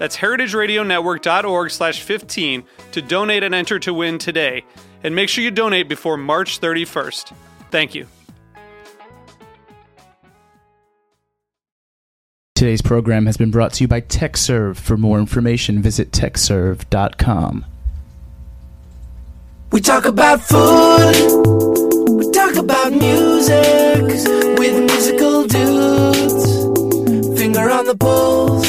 That's heritageradionetwork.org slash 15 to donate and enter to win today. And make sure you donate before March 31st. Thank you. Today's program has been brought to you by Tekserve. For more information, visit tekserve.com. We talk about food. We talk about music with musical dudes. Finger on the pulse,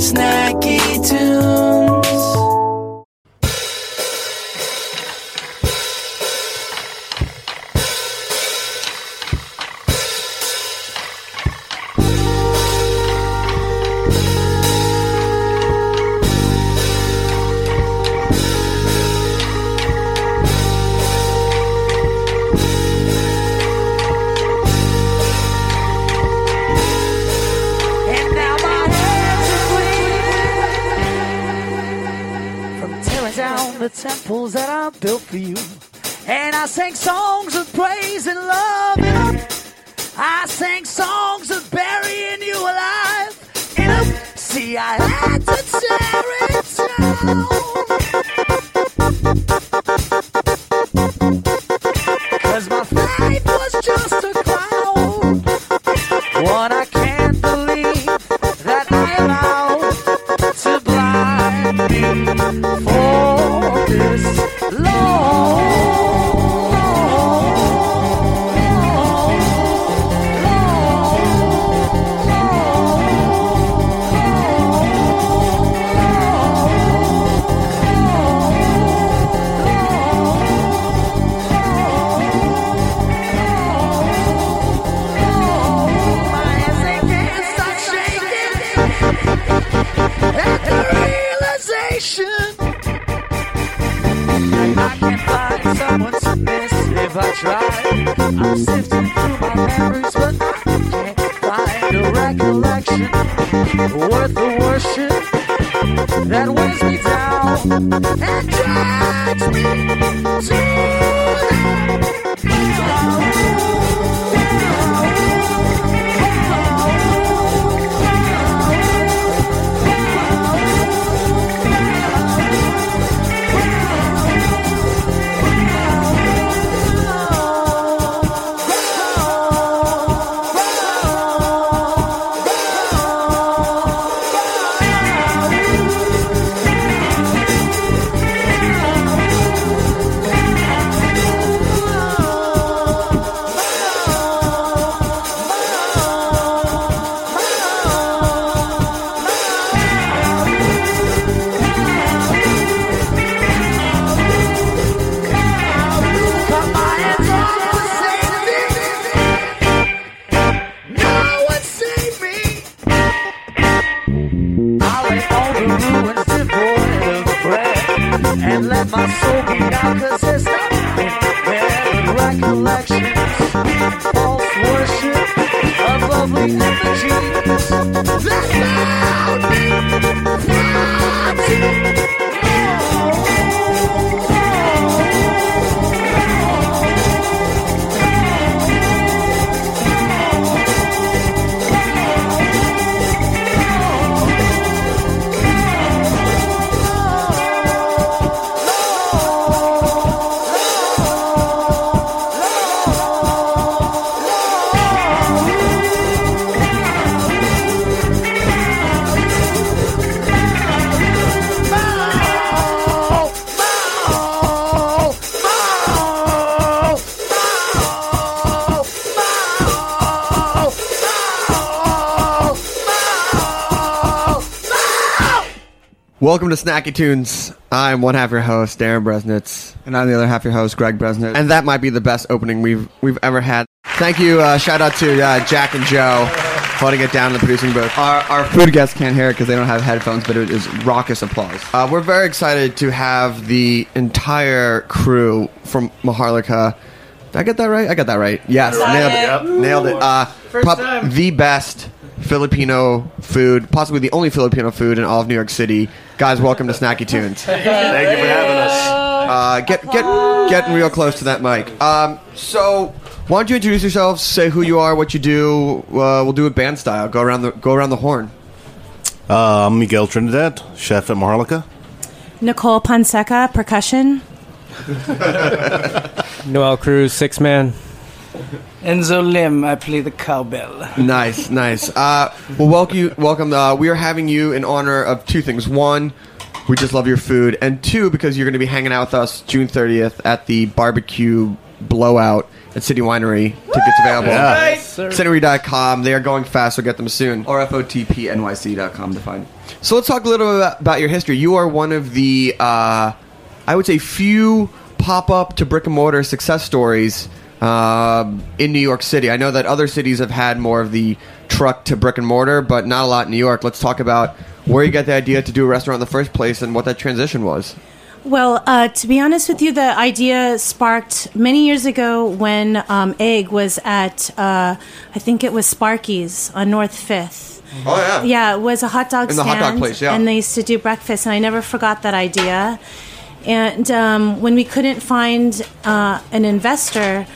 snacky tunes. The temples that I built for you. And I sang songs of praise and love. And I, I sang songs of burying you alive. And I, see, I had to tear it down. Welcome to Snacky Tunes. I'm one half your host, Darin Bresnitz, And I'm the other half your host, Greg Bresnitz. and that might be the best opening we've we've ever had. Thank you. Uh, shout out to uh, Jack and Joe for letting it down in the producing booth. our, our food guests can't hear it because they don't have headphones, but it is raucous applause. Uh, we're very excited to have the entire crew from Maharlika. Did I get that right? I got that right. Yes, nailed it. Nailed it. Uh, prob- The best Filipino food, possibly the only Filipino food in all of New York City. Guys, welcome to Snacky Tunes. Thank you for having us. Uh, get get getting real close to that mic. Um, so why don't you introduce yourselves? Say who you are, what you do. Uh, we'll do it band style. Go around the go around the horn. Uh, I'm Miguel Trinidad, chef at Maharlika. Nicole Ponseca, percussion. Noel Cruz, six man. Enzo Lim, I play the cowbell. Nice, nice. Uh, well, welcome you. Welcome. Uh, we are having you in honor of two things. One, we just love your food, and two, because you're going to be hanging out with us June 30th at the barbecue blowout at City Winery. Tickets available. Yeah. Cinery.com. They are going fast, so get them soon. Or FOTPNYC.com to find. So let's talk a little bit about, about your history. You are one of the, uh, I would say, few pop up to brick and mortar success stories um in New York City. I know that other cities have had more of the truck to brick and mortar, but not a lot in New York. Let's talk about where you got the idea to do a restaurant in the first place and what that transition was. Well, uh, to be honest with you, the idea sparked many years ago when um, Egg was at, uh, I think it was Sparky's on North Fifth. Oh yeah. Yeah, it was a hot dog In the stand. hot dog place, yeah. And they used to do breakfast, and I never forgot that idea. And um, when we couldn't find uh, an investor,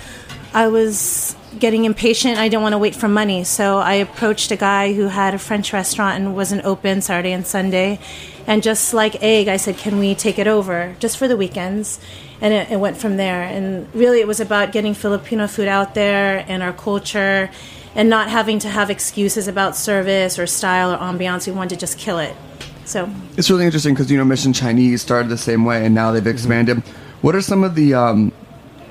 I was getting impatient. I didn't want to wait for money, so I approached a guy who had a French restaurant and wasn't open Saturday and Sunday. And just like Egg, I said, "Can we take it over just for the weekends?" And it, it went from there. And really, it was about getting Filipino food out there and our culture, and not having to have excuses about service or style or ambiance. We wanted to just kill it. So It's really interesting because, you know, Mission Chinese started the same way and now they've expanded. What are some of the um,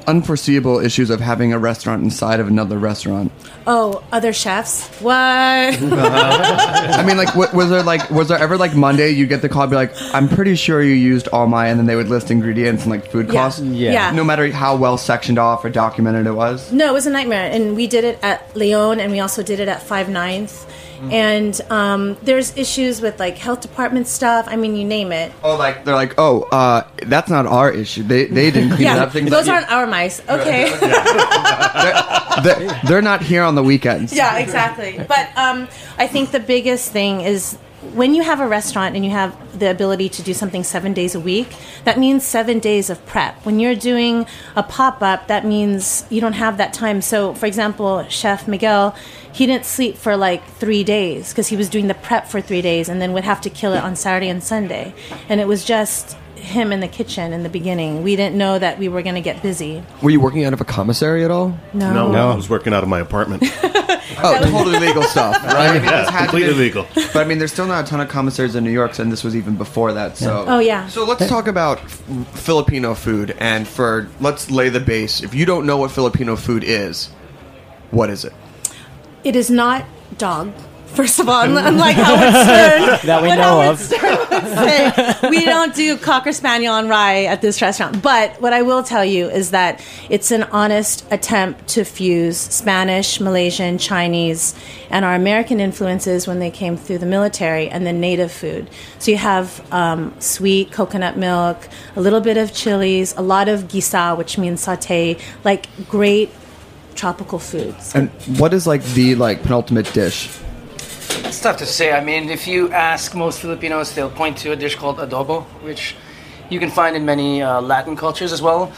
unforeseeable issues of having a restaurant inside of another restaurant? Oh, other chefs? What? I mean, like, wa- was there like, was there ever like Monday you get the call, be like, I'm pretty sure you used all my, and then they would list ingredients and like food Yeah. costs. Yeah. Yeah. No matter how well sectioned off or documented it was. No, it was a nightmare. And we did it at Leon and we also did it at 5 Ninth. And um, there's issues with like health department stuff. I mean, you name it. Oh, like they're like, oh, uh, that's not our issue. They they didn't clean it Yeah, up. Things those like, aren't our mice. Okay. they're, they're not here on the weekends. yeah, exactly. But um, I think the biggest thing is when you have a restaurant and you have the ability to do something seven days a week, that means seven days of prep. When you're doing a pop up, that means you don't have that time. So, for example, Chef Miguel, he didn't sleep for like three days because he was doing the prep for three days and then would have to kill it on Saturday and Sunday. And it was just him in the kitchen in the beginning. We didn't know that we were going to get busy. Were you working out of a commissary at all? No. No, I was working out of my apartment. Oh, totally legal stuff, right? I yeah, it's completely legal. But I mean, there's still not a ton of commissaries in New York, and this was even before that. So, Oh, yeah. So let's talk about f- Filipino food, and for let's lay the base. If you don't know what Filipino food is, what is it? It is not dog. First of all, unlike Howard Stern, That we know Howard of. Stern would say, we don't do cocker spaniel and rye at this restaurant. But what I will tell you is that it's an honest attempt to fuse Spanish, Malaysian, Chinese, and our American influences when they came through the military, and then native food. So you have um, sweet coconut milk, a little bit of chilies, a lot of gisa, which means saute, like great tropical foods. and what is like the like penultimate dish? It's tough to say. I mean, if you ask most Filipinos, they'll point to a dish called adobo, which you can find in many uh, Latin cultures as well.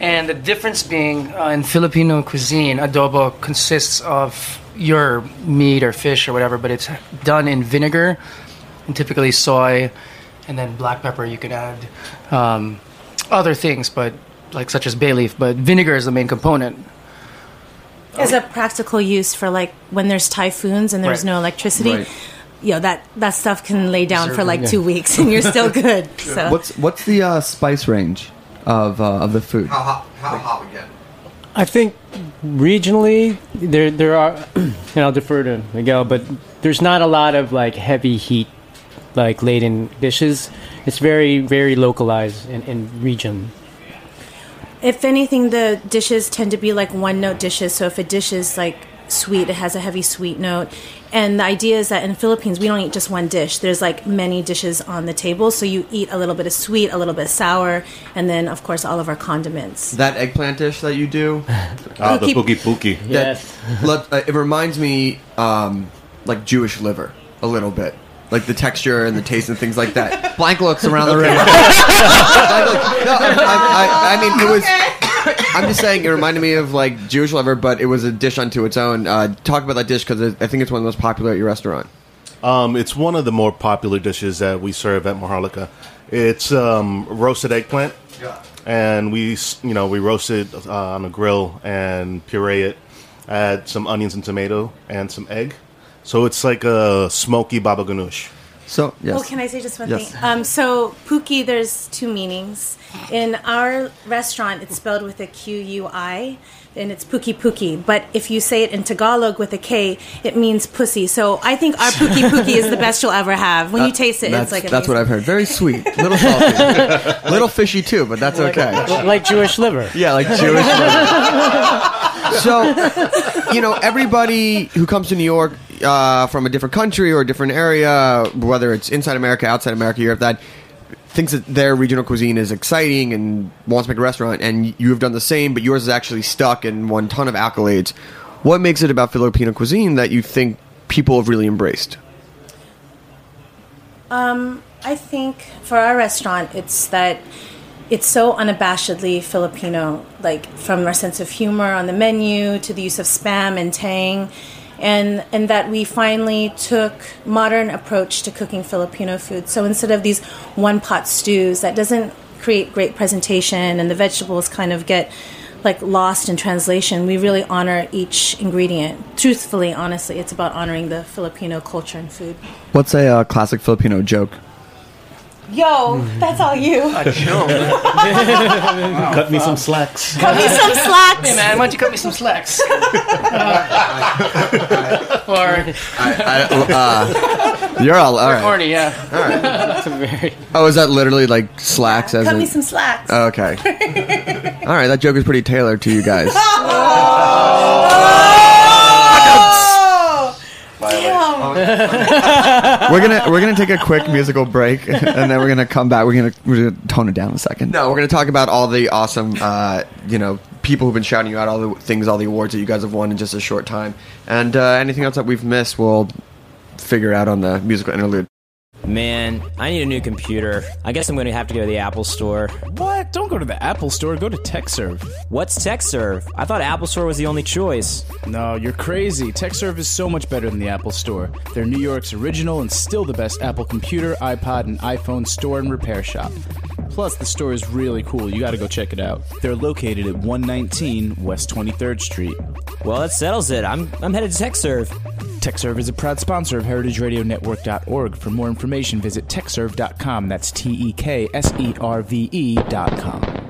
And the difference being uh, in Filipino cuisine, adobo consists of your meat or fish or whatever, but it's done in vinegar and typically soy, and then black pepper. You can add um, other things, but like such as bay leaf. But vinegar is the main component. As a practical use for like when there's typhoons and there's Right. no electricity. Right. You know that that stuff can lay down for like two weeks and you're still good. So What's what's the uh, spice range of uh, of the food? How hot? How hot we get? I think regionally there there are, and I'll defer to Miguel, but there's not a lot of like heavy heat like laden dishes. It's very very localized in, in region. If anything, the dishes tend to be like one note dishes. So if a dish is like sweet, it has a heavy sweet note. And the idea is that in Philippines, we don't eat just one dish. There's like many dishes on the table. So you eat a little bit of sweet, a little bit of sour, and then of course all of our condiments. That eggplant dish that you do, Ah, the Pookie. pookie pookie. Yes. let- uh, it reminds me um, like Jewish liver a little bit. Like the texture and the taste and things like that. Blank looks around the room. Like, look, no, I, I, I mean, it was. I'm just saying, it reminded me of like Jewish liver, but it was a dish unto its own. Uh, talk about that dish because I think it's one of the most popular at your restaurant. Um, it's one of the more popular dishes that we serve at Maharlika. It's um, roasted eggplant, yeah. and we you know we roast it uh, on a grill and puree it. Add some onions and tomato and some egg, so it's like a smoky baba ganoush. So yes, Oh, can I say just one Yes. thing? Um, so Pookie, there's two meanings. In our restaurant, it's spelled with a Q U I, and it's Pookie Pookie. But if you say it in Tagalog with a K, it means pussy. So I think our Pookie Pookie is the best you'll ever have. When you taste it, it's like that's what. I've heard. Very sweet, little salty, little fishy too, but that's okay. like Jewish liver. Yeah, like Jewish. so, you know, everybody who comes to New York uh, from a different country or a different area, whether it's inside America, outside America, Europe, that thinks that their regional cuisine is exciting and wants to make a restaurant, and you have done the same, but yours is actually stuck and won ton of accolades. What makes it about Filipino cuisine that you think people have really embraced? Um, I think for our restaurant, it's that it's so unabashedly Filipino, like from our sense of humor on the menu to the use of spam and tang, and and that we finally took modern approach to cooking Filipino food. So instead of these one pot stews, that doesn't create great presentation, and the vegetables kind of get like lost in translation. We really honor each ingredient. Truthfully, honestly, it's about honoring the Filipino culture and food. What's a uh, classic Filipino joke? Yo, that's all you. Cut me some slacks. Cut me some slacks. Hey man, why don't you cut me some slacks? or uh, You're all all right. horny, yeah. It's a very Oh, is that literally like slacks? As Cut in, me some slacks. Oh, okay. All right, that joke is pretty tailored to you guys. Oh! we're gonna we're gonna take a quick musical break, and then we're gonna come back. We're gonna, we're gonna tone it down a second. No, we're to talk about all the awesome, uh, you know, people who've been shouting you out, all the things, all the awards that you guys have won in just a short time, and uh, anything else that we've missed, we'll figure out on the musical interlude. Man, I need a new computer. I guess I'm going to have to go to the Apple Store. What? Don't go to the Apple Store. Go to Tekserve. What's Tekserve? I thought Apple Store was the only choice. No, you're crazy. Tekserve is so much better than the Apple Store. They're New York's original and still the best Apple computer, iPod, and iPhone store and repair shop. Plus, the store is really cool. You gotta go check it out. They're located at 119 West 23rd Street. Well, that settles it. I'm, I'm headed to Tekserve. Tekserve is a proud sponsor of HeritageRadioNetwork.org. For more information, visit Tekserve.com. That's T E K S E R V E.com.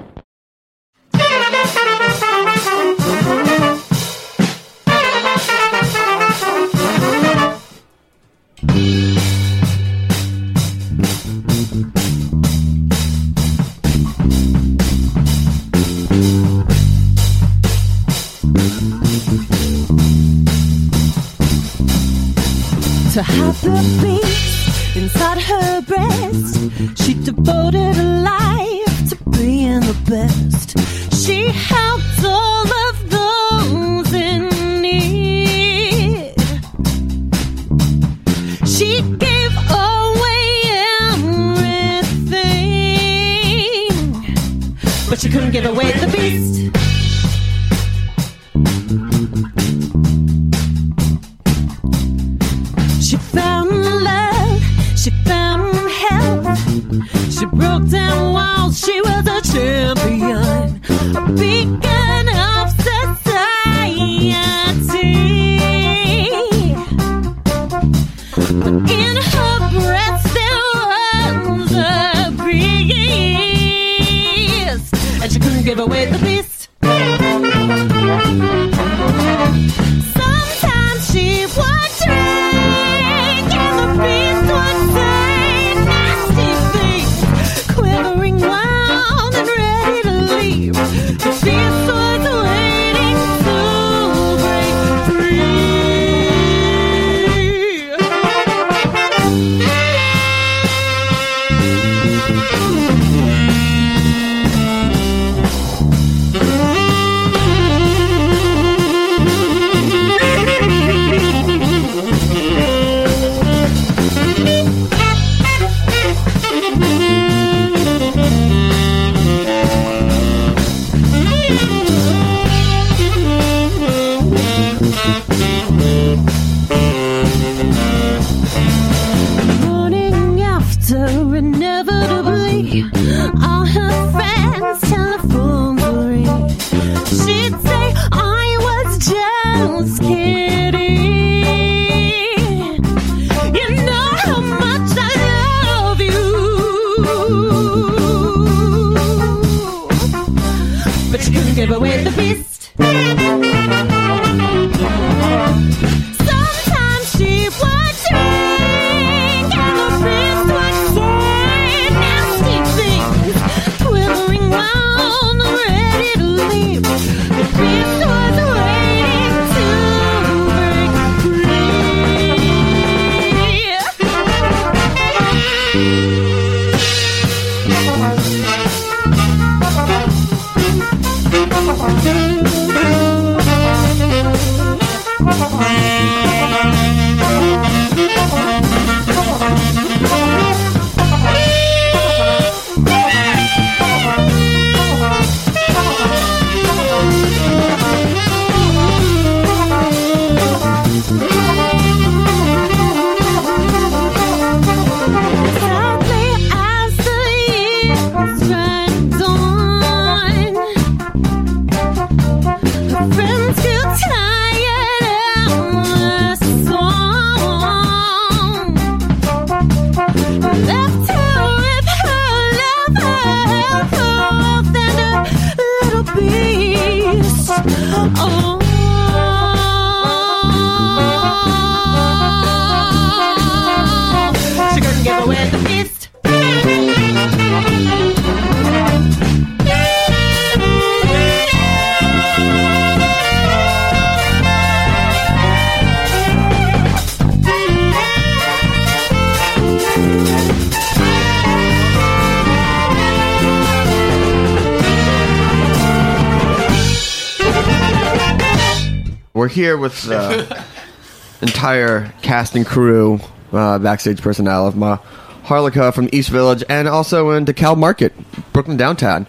We're here with the entire cast and crew, uh, backstage personnel of Ma Harlika from East Village, and also in DeKalb Market, Brooklyn downtown.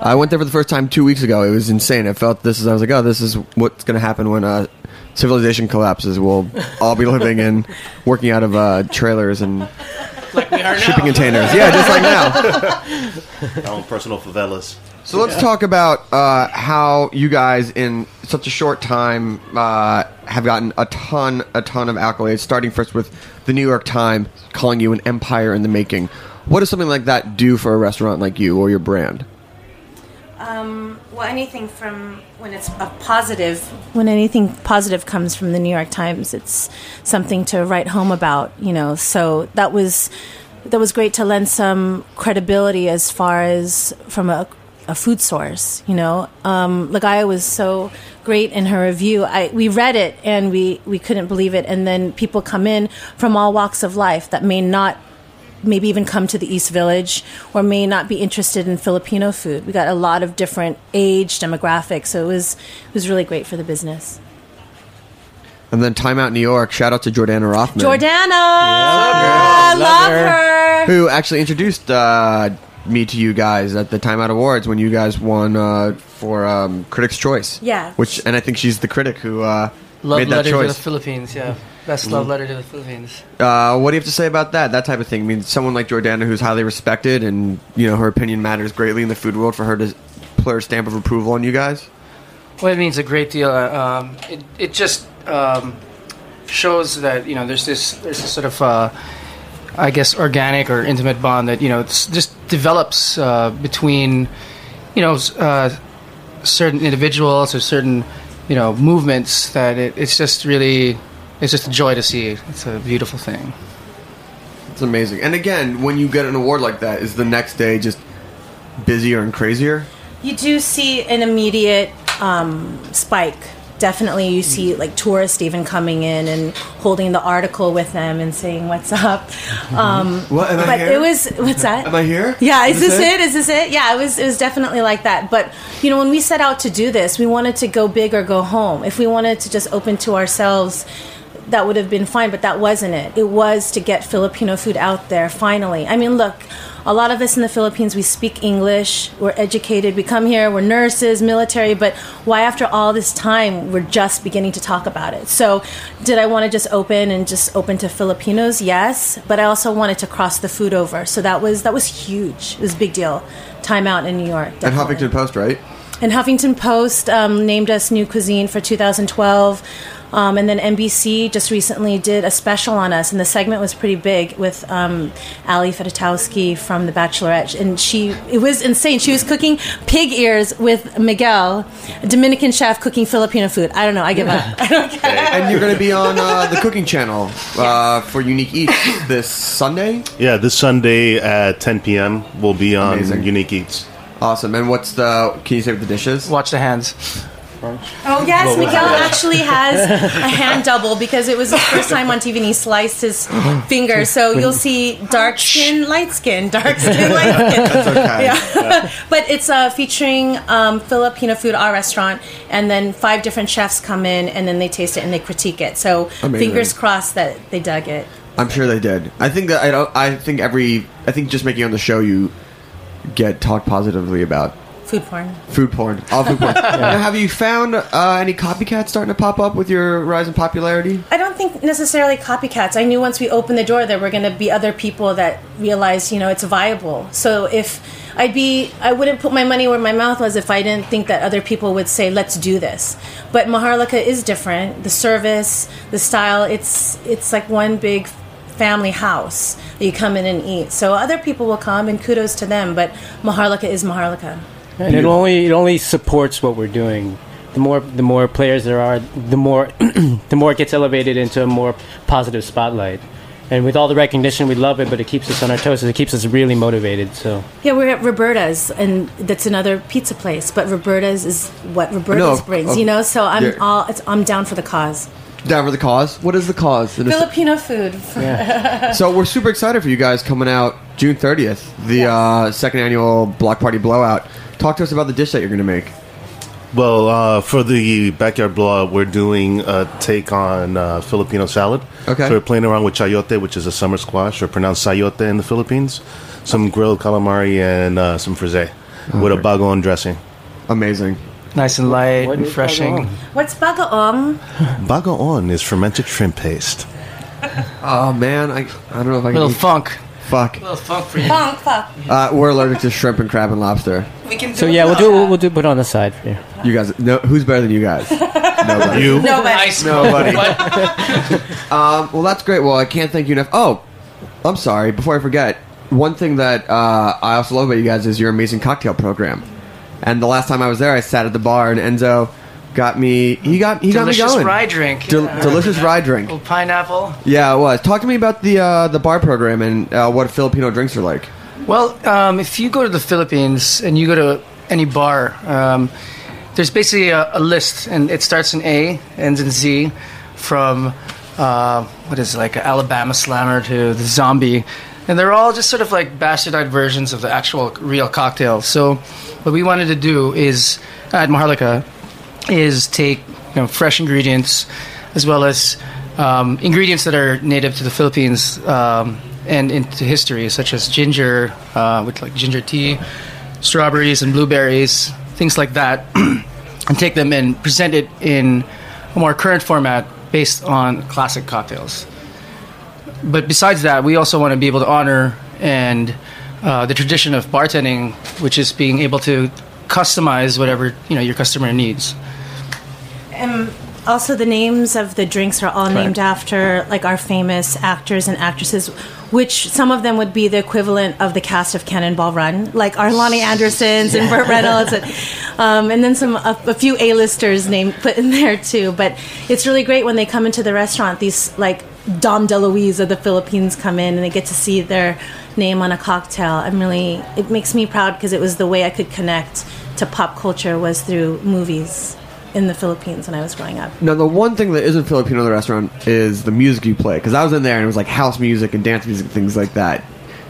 I went there for the first time two weeks ago. It was insane. I felt this is. I was like, oh, this is what's going to happen when uh, civilization collapses. We'll all be living in, working out of uh, trailers and shipping containers. Yeah, just like now. Our own personal favelas. So let's talk about uh, how you guys, in such a short time, uh, have gotten a ton, a ton of accolades. Starting first with the New York Times calling you an empire in the making. What does something like that do for a restaurant like you or your brand? Um, well, anything from when it's a positive, when anything positive comes from the New York Times, it's something to write home about, you know. So that was that was great to lend some credibility as far as from a, a food source, you know. Um, Ligaya was so great in her review. I we read it and we we couldn't believe it, and then people come in from all walks of life that may not maybe even come to the East Village or may not be interested in Filipino food. We got a lot of different age demographics, so it was it was really great for the business. And then Time Out New York. Shout out to Jordana Rothman, Jordana, I love her. who actually introduced uh, me to you guys at the Time Out Awards when you guys won uh, for um, Critics' Choice. Yeah. Which, and I think she's the critic who uh, Love made that letter to the choice. Philippines, yeah. Best love letter to the Philippines. Uh, what do you have to say about that? That type of thing. I mean, someone like Jordana, who's highly respected, and you know her opinion matters greatly in the food world. For her to put her stamp of approval on you guys. Well, it means a great deal. Uh, Um, it, it just um, shows that you know there's this there's this sort of uh, I guess organic or intimate bond that you know just develops uh, between you know uh, certain individuals or certain you know movements that it, it's just really it's just a joy to see. It's a beautiful thing. It's amazing. And again, when you get an award like that, is the next day just busier and crazier? You do see an immediate um, spike. Definitely, you see like tourists even coming in and holding the article with them and saying "What's up?" Um, What, am I but here? it was what's that? Am I here? Yeah, is, Is this this it? Is this it? Yeah, it was. It was definitely like that. But you know, when we set out to do this, we wanted to go big or go home. If we wanted to just open to ourselves, that would have been fine. But that wasn't it. It was to get Filipino food out there. Finally, I mean, look. A lot of us in the Philippines, we speak English. We're educated. We come here. We're nurses, military. But why, after all this time, we're just beginning to talk about it? So, did I want to just open and just open to Filipinos? Yes, but I also wanted to cross the food over. So that was that was huge. It was a big deal. Time out in New York. And Huffington Post, right? And Huffington Post um, named us New Cuisine for 2012. Um, and then NBC just recently did a special on us, and the segment was pretty big with um, Ali Fedotowsky from The Bachelorette, and she it was insane. She was cooking pig ears with Miguel, a Dominican chef, cooking Filipino food. I don't know. I give up. I don't get it. And you're going to be on uh, the cooking channel uh, for Unique Eats this Sunday. Yeah, this Sunday at 10 p.m. we'll be on Amazing. Unique Eats. Awesome. And what's the? Can you say what the dishes? Watch the hands. Oh yes, Miguel actually has a hand double because it was his first time on TV and he sliced his finger. So you'll see dark skin, light skin, dark skin, light skin. That's okay. Yeah, but it's uh, featuring um, Filipino food, our restaurant, and then five different chefs come in and then they taste it and they critique it. So Amazing. fingers crossed that they dug it. I'm sure they did. I think that I don't. I think every. I think just making it on the show, you get talked positively about Food porn. food porn. All food porn. Now, have you found uh, any copycats starting to pop up with your rise in popularity? I don't think necessarily copycats. I knew once we opened the door there were going to be other people that realized, you know, it's viable. So if I'd be, I wouldn't put my money where my mouth was if I didn't think that other people would say, let's do this. But Maharlika is different. The service, the style, it's it's like one big family house that you come in and eat. So other people will come and kudos to them, but Maharlika is Maharlika. And it only it only supports what we're doing. The more the more players there are, the more the more it gets elevated into a more positive spotlight. And with all the recognition, we love it, but it keeps us on our toes. It keeps us really motivated. So Yeah, we're at Roberta's, and that's another pizza place. But Roberta's is what Roberta's No, brings, of- you know. So I'm yeah. all it's, I'm down for the cause. Down for the cause. What is the cause? It is- Filipino food. so we're super excited for you guys coming out June 30th, the uh, second annual Block Party Blowout. Talk to us about the dish that you're going to make. Well, uh, for the backyard blowout, we're doing a take on uh, Filipino salad. Okay. So we're playing around with chayote, which is a summer squash, or pronounced sayote in the Philippines. Some grilled calamari and uh, some frisee with a bagoong dressing. Amazing. Nice and light, What is refreshing. What's bagoong? Bagoong is fermented shrimp paste. Oh man, I, I don't know if I can. little eat- funk. Fuck. little funk for you. Funk, fuck. Uh, we're allergic to shrimp and crab and lobster. We can do so yeah, we'll do we'll, we'll do put it on the side for you. You guys, no, who's better than you guys? Nobody. You? Nobody. Ice Nobody. um, well, that's great. Well, I can't thank you enough. Oh, I'm sorry. Before I forget, one thing that uh, I also love about you guys is your amazing cocktail program. And the last time I was there, I sat at the bar and Enzo got me. He got he Delicious got me going. rye drink. Del- Yeah. delicious rye drink. Little pineapple. Yeah, it was. Talk to me about the uh, the bar program and uh, what Filipino drinks are like. Well, um, if you go to the Philippines and you go to any bar, um, there's basically a, a list, and it starts in A, ends in Z, from uh, what is it, like Alabama Slammer to the Zombie, and they're all just sort of like bastardized versions of the actual real cocktail. So, what we wanted to do is at Maharlika is take you know fresh ingredients as well as um, ingredients that are native to the Philippines um, and into history, such as ginger uh, with like ginger tea, strawberries and blueberries, things like that, and take them and present it in a more current format based on classic cocktails. But besides that, we also want to be able to honor and uh, the tradition of bartending, which is being able to customize whatever you know your customer needs. Um, also, the names of the drinks are all named after like our famous actors and actresses, which some of them would be the equivalent of the cast of Cannonball Run, like our Lonnie Andersons and Burt Reynolds, and, um, and then some a, a few A-listers named put in there too. But it's really great when they come into the restaurant. These like Dom DeLuise of the Philippines come in and they get to see their name on a cocktail. I'm really it makes me proud because it was the way I could connect to pop culture was through movies in the Philippines when I was growing up. Now, the one thing that isn't Filipino in the restaurant is the music you play. Because I was in there and it was like house music and dance music, things like that.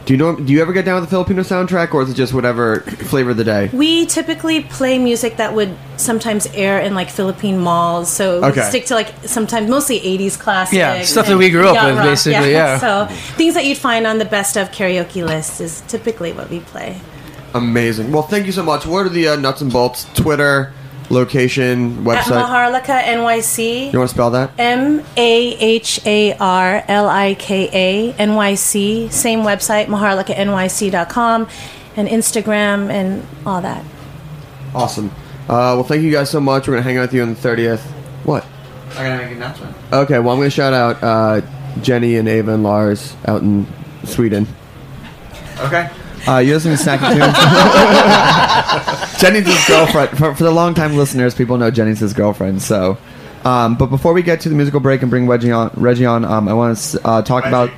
Do you know? Do you ever get down with the Filipino soundtrack, or is it just whatever flavor of the day? We typically play music that would sometimes air in like Philippine malls, so we Okay. stick to like sometimes mostly '80s classics. Yeah, stuff that we grew up with, rock, basically, yeah. So things that you'd find on the best of karaoke list is typically what we play. Amazing. Well, thank you so much. What are the uh, nuts and bolts? Twitter, location, At website. Maharlika NYC. You want to spell that? M A H A R L I K A N Y C. Same website, maharlikanyc.com, and Instagram and all that. Awesome. Uh, well, thank you guys so much. We're gonna hang out with you on the thirtieth. What? I gotta make an announcement. Okay. Well, I'm gonna shout out uh, Jenny and Ava and Lars out in Sweden. Okay. Uh, you're listening to Snacky Tunes. Jenny's his girlfriend. For, for the long-time listeners, people know Jenny's his girlfriend. So, um, but before we get to the musical break and bring Reggie on, Reggie on, um, I want to uh, talk about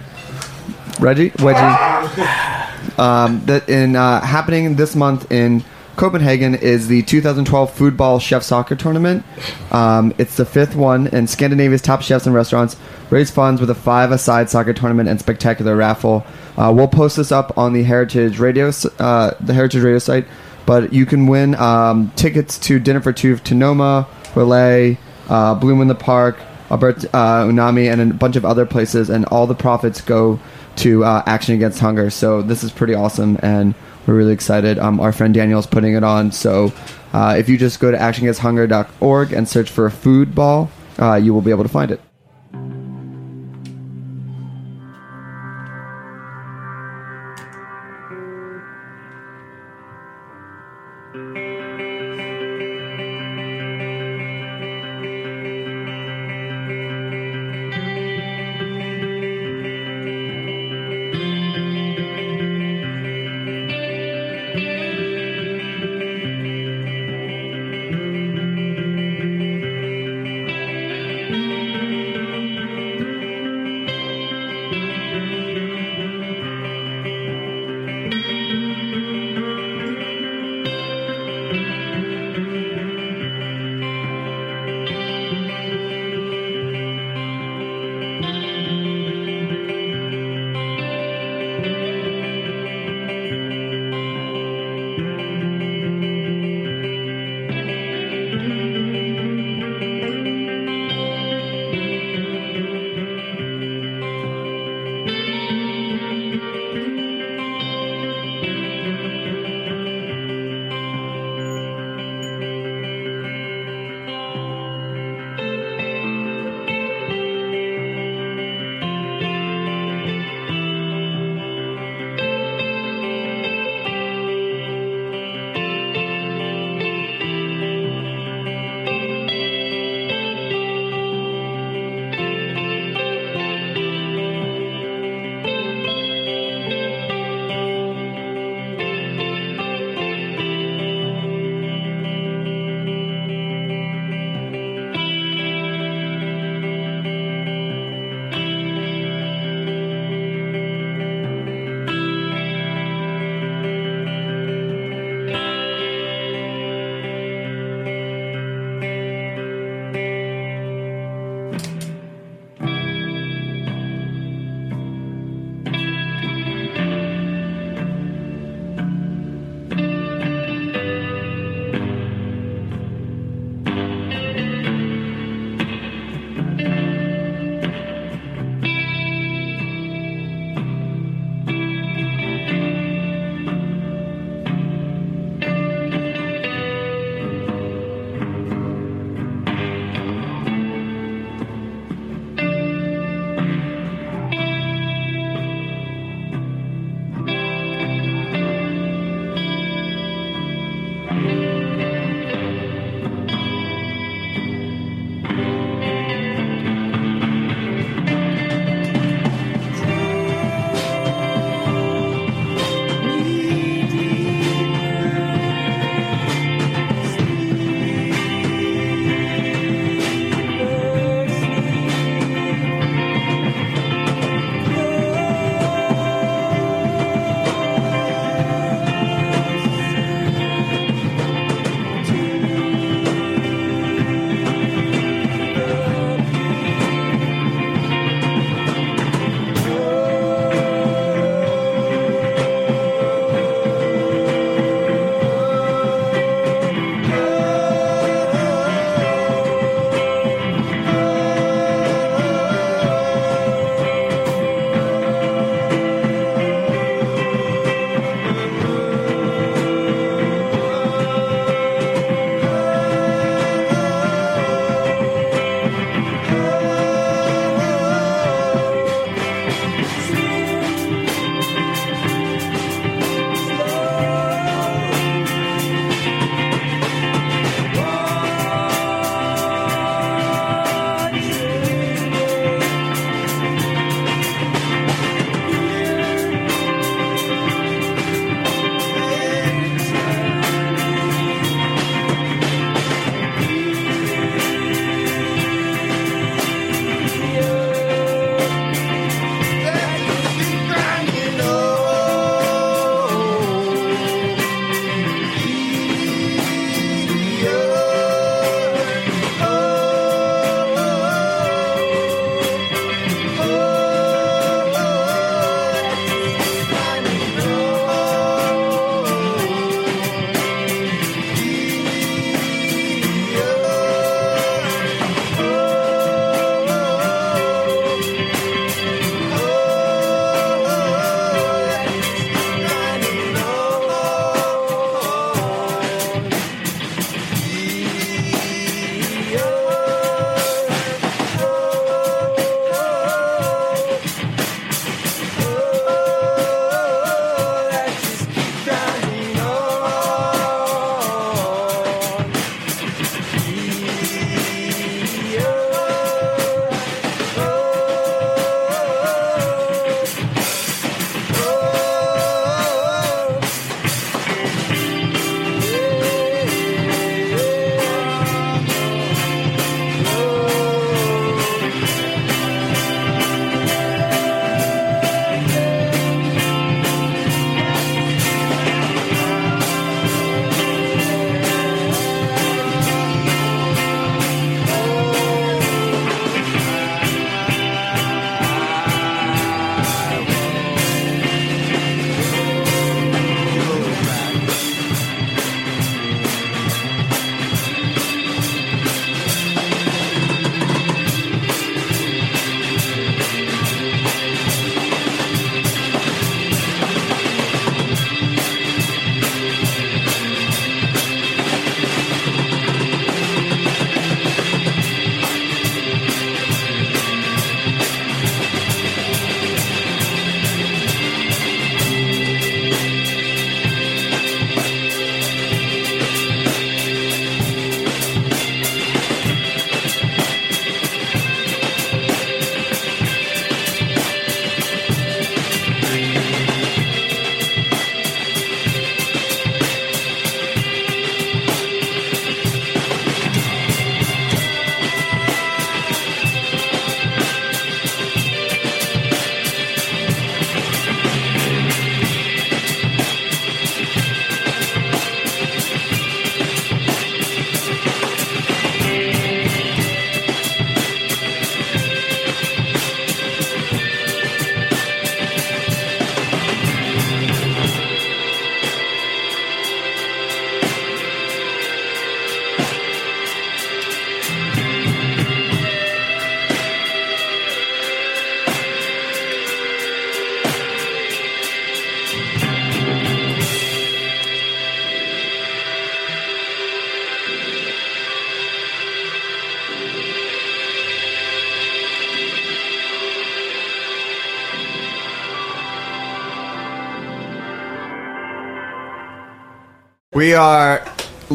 Reggie. Reggie. Um, that in uh, happening this month in Copenhagen is the 2012 Foodball Chef Soccer Tournament. Um, it's the fifth one, and Scandinavia's top chefs and restaurants raise funds with a five-a-side soccer tournament and spectacular raffle. Uh, we'll post this up on the Heritage Radio, uh, the Heritage Radio site. But you can win um, tickets to Dinner for Two to Noma, Relæ, uh, Bloom in the Park, uh, Umami, and a bunch of other places, and all the profits go to uh, Action Against Hunger. So this is pretty awesome, and we're really excited. Um, our friend Daniel's putting it on. So uh, if you just go to actionagainsthunger.org and search for a food ball, uh, you will be able to find it.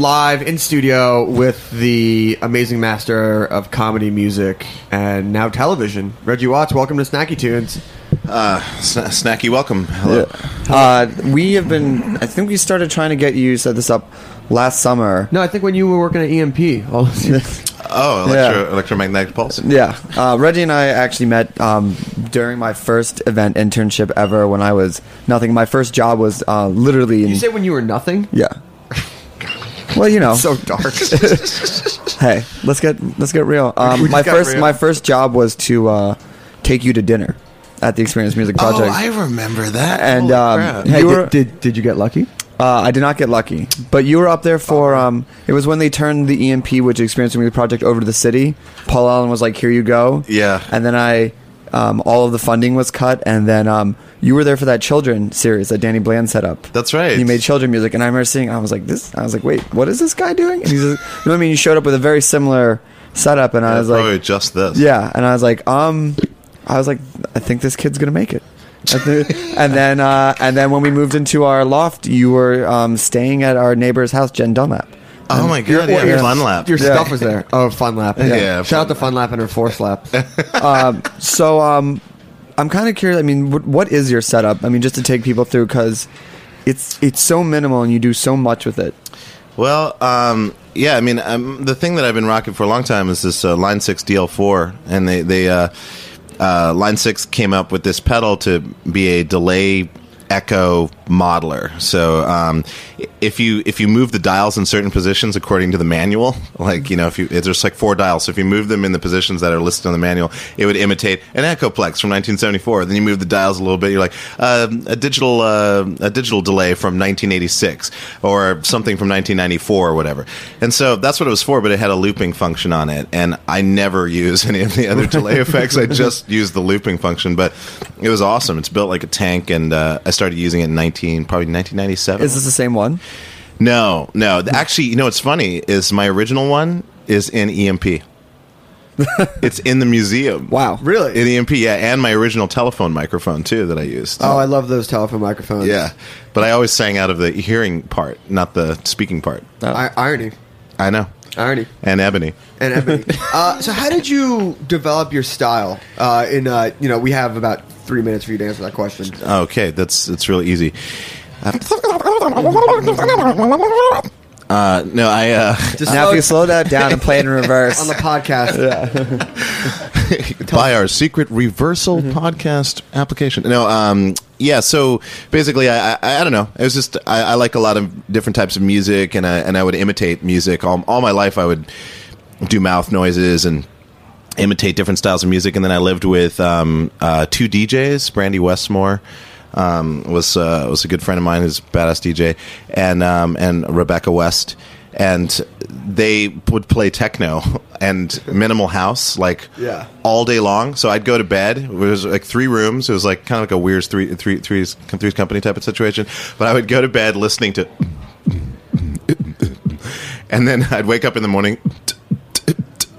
Live in studio with the amazing master of comedy, music, and now television, Reggie Watts. Welcome to Snacky Tunes. Uh, sna- snacky, welcome. Hello. Uh, we have been. I think we started trying to get you set this up last summer. No, I think when you were working at EMP. All Oh, electro- electromagnetic pulse. Yeah, uh, Reggie and I actually met um, during my first event internship ever when I was nothing. My first job was uh, literally. In, You say when you were nothing? Yeah. Well, you know, so dark. hey, let's get let's get real. Um, my first real. my first job was to uh, take you to dinner at the Experience Music Project. Oh, I remember that. and um, Hey, were, did, did did you get lucky? uh, I did not get lucky, but you were up there for. Um, it was when they turned the EMP, which Experience Music Project, over to the city. Paul Allen was like, "Here you go." Yeah. and then I, um, all of the funding was cut, and then um, you were there for that children series that Danny Bland set up. That's right. He made children music, and I remember seeing. I was like, "This." I was like, "Wait, what is this guy doing?" And he's, like, you know what I mean? You showed up with a very similar setup, and I Yeah, was like, probably just this. yeah, and I was like, um, I was like, I think this kid's gonna make it. And then- and then, uh, and then when we moved into our loft, you were um, staying at our neighbor's house, Jen Dunlap. Oh my god, yeah, your- Fun Lap. Your Yeah. stuff was there. Oh, Fun Lap. Yeah, Shout out to Fun Lap and her Force Lap. um, so um, I'm kind of curious. I mean, what, what is your setup? I mean, just to take people through because it's it's so minimal and you do so much with it. Well, um, yeah, I mean, um, the thing that I've been rocking for a long time is this uh, Line Six DL4, and they they uh, uh, Line Six came up with this pedal to be a delay echo modeler. So um, if you if you move the dials in certain positions according to the manual, like you know, if you it's just like four dials, so if you move them in the positions that are listed on the manual, it would imitate an Echoplex from 1974. Then you move the dials a little bit, you're like um a digital uh, a digital delay from 1986 or something from 1994 or whatever. And so that's what it was for, but it had a looping function on it, and I never use any of the other delay effects. I just use the looping function, but it was awesome. It's built like a tank, and uh, I started using it in 19 probably 1997. Is this the same one? No, no. Actually, you know what's funny is my original one is in EMP. it's in the museum. Wow, really? In EMP, yeah, and my original telephone microphone too that I used. Oh, I love those telephone microphones. yeah, but I always sang out of the hearing part, not the speaking part. I- irony. I know. Irony. And ebony. And ebony. uh, so, how did you develop your style? Uh, in uh, you know, we have about three minutes for you to answer that question. Okay, that's it's really easy. Uh, uh, no, I. Uh, Just now, if you slow that down and play it in reverse on the podcast, buy our secret reversal podcast application. No, um, yeah. So basically, I, I, I don't know. It was just I, I like a lot of different types of music, and I, and I would imitate music all, all my life. I would do mouth noises and imitate different styles of music, and then I lived with um, uh, two DJs, Brandy Westmore. Um, was uh, was a good friend of mine who's a badass DJ, and um, and Rebecca West, and they would play techno and minimal house like Yeah. all day long. So I'd go to bed. It was like three rooms. It was like kind of like a weird three three threes threes company type of situation. But I would go to bed listening to, and then I'd wake up in the morning.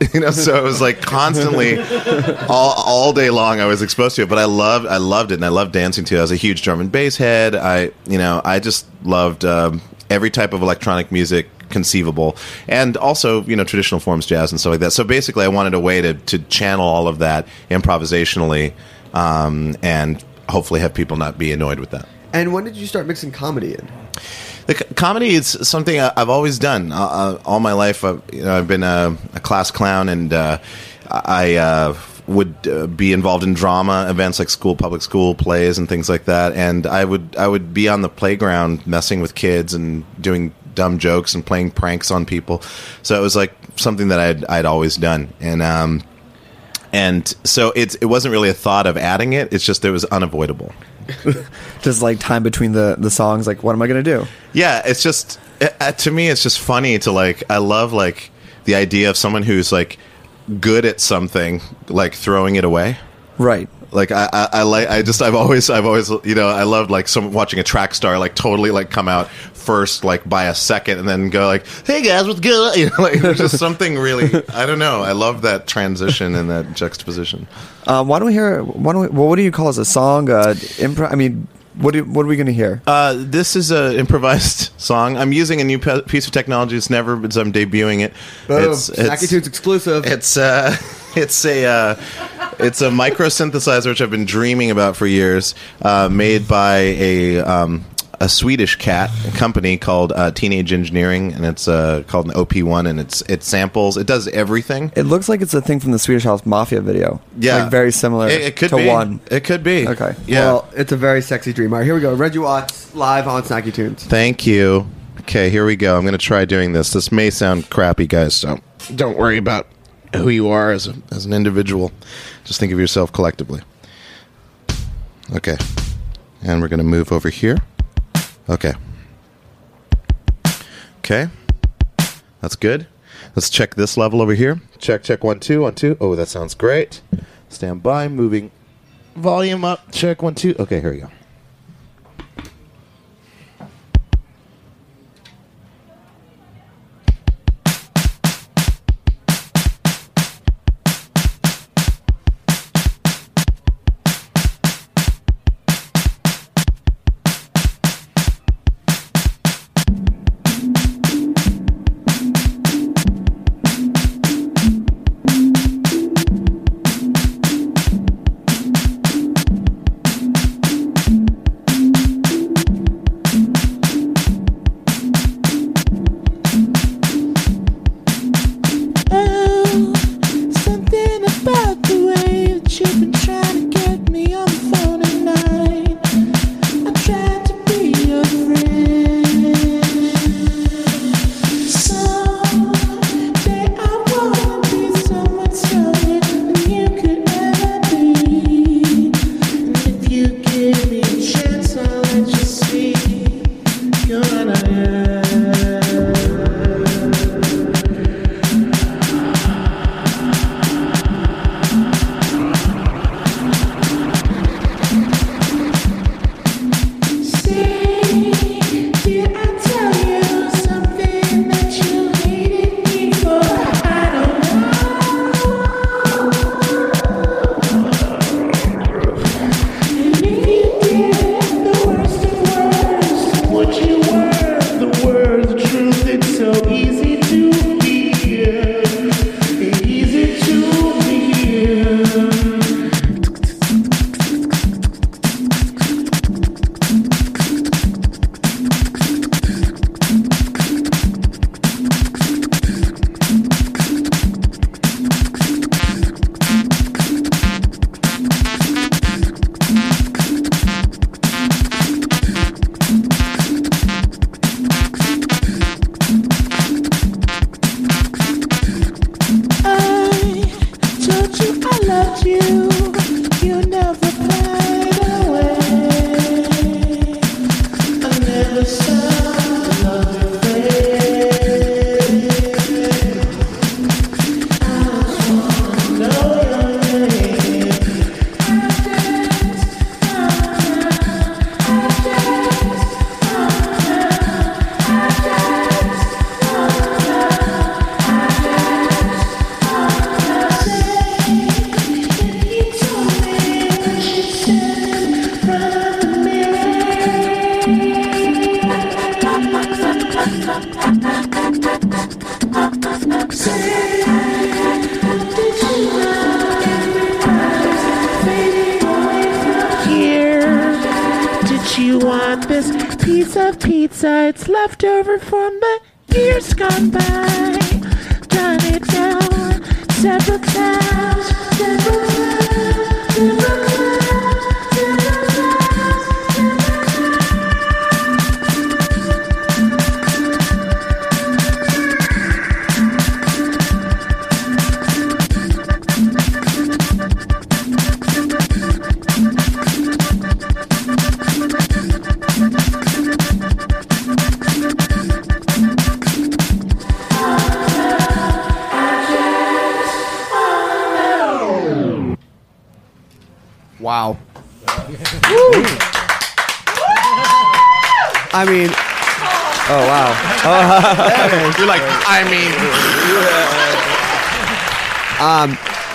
You know, so it was like constantly, all, all day long. I was exposed to it, but I loved, I loved it, and I loved dancing too. I was a huge drum and bass head. I, you know, I just loved um, every type of electronic music conceivable, and also you know traditional forms, jazz and stuff like that. So basically, I wanted a way to to channel all of that improvisationally, um, and hopefully have people not be annoyed with that. and when did you start mixing comedy in? The comedy is something I- I've always done uh, uh, all my life. I've, you know, I've been a, a class clown, and uh, I uh, would uh, be involved in drama events like school, public school plays, and things like that. And I would I would be on the playground messing with kids and doing dumb jokes and playing pranks on people. So it was like something that I'd I'd always done, and um, and so it's it wasn't really a thought of adding it. It's just it was unavoidable. just like time between the the songs. Like, what am I gonna do? Yeah, it's just uh, to me, it's just funny to like. I love like the idea of someone who's like good at something, like throwing it away. Right. Like I, I, I like. I just. I've always. I've always. You know. I loved like some watching a track star like totally like come out first like by a second and then go like, "Hey guys, what's good?" You know, like there's just something really. I don't know. I love that transition and that juxtaposition. Um, why don't we hear? Why don't we? Well, what do you call as A song? Uh, improv? I mean, What do, what are we going to hear? Uh, this is an improvised song. I'm using a new pe- piece of technology. It's never, been- I'm debuting it. Boom. It's, Snacky Tunes exclusive. It's uh, it's a uh, it's a micro synthesizer which I've been dreaming about for years. Uh, made by a um, a Swedish cat company called uh, Teenage Engineering, and it's uh, called an OP1, and it's it samples. It does everything. It looks like it's a thing from the Swedish House Mafia video. Yeah. like very similar. It, it could to be one. It could be. Okay. Yeah. Well, it's a very sexy dream. All right, here we go. Reggie Watts live on Snacky Tunes. Thank you. Okay, here we go. I'm going to try doing this. This may sound crappy, guys, so don't worry about who you are as, a, as an individual. Just think of yourself collectively. Okay. And we're going to move over here. Okay. Okay. That's good. Let's check this level over here. Check, check, one, two, one, two. Oh, that sounds great. Stand by, moving volume up. Check, one, two. Okay, here we go.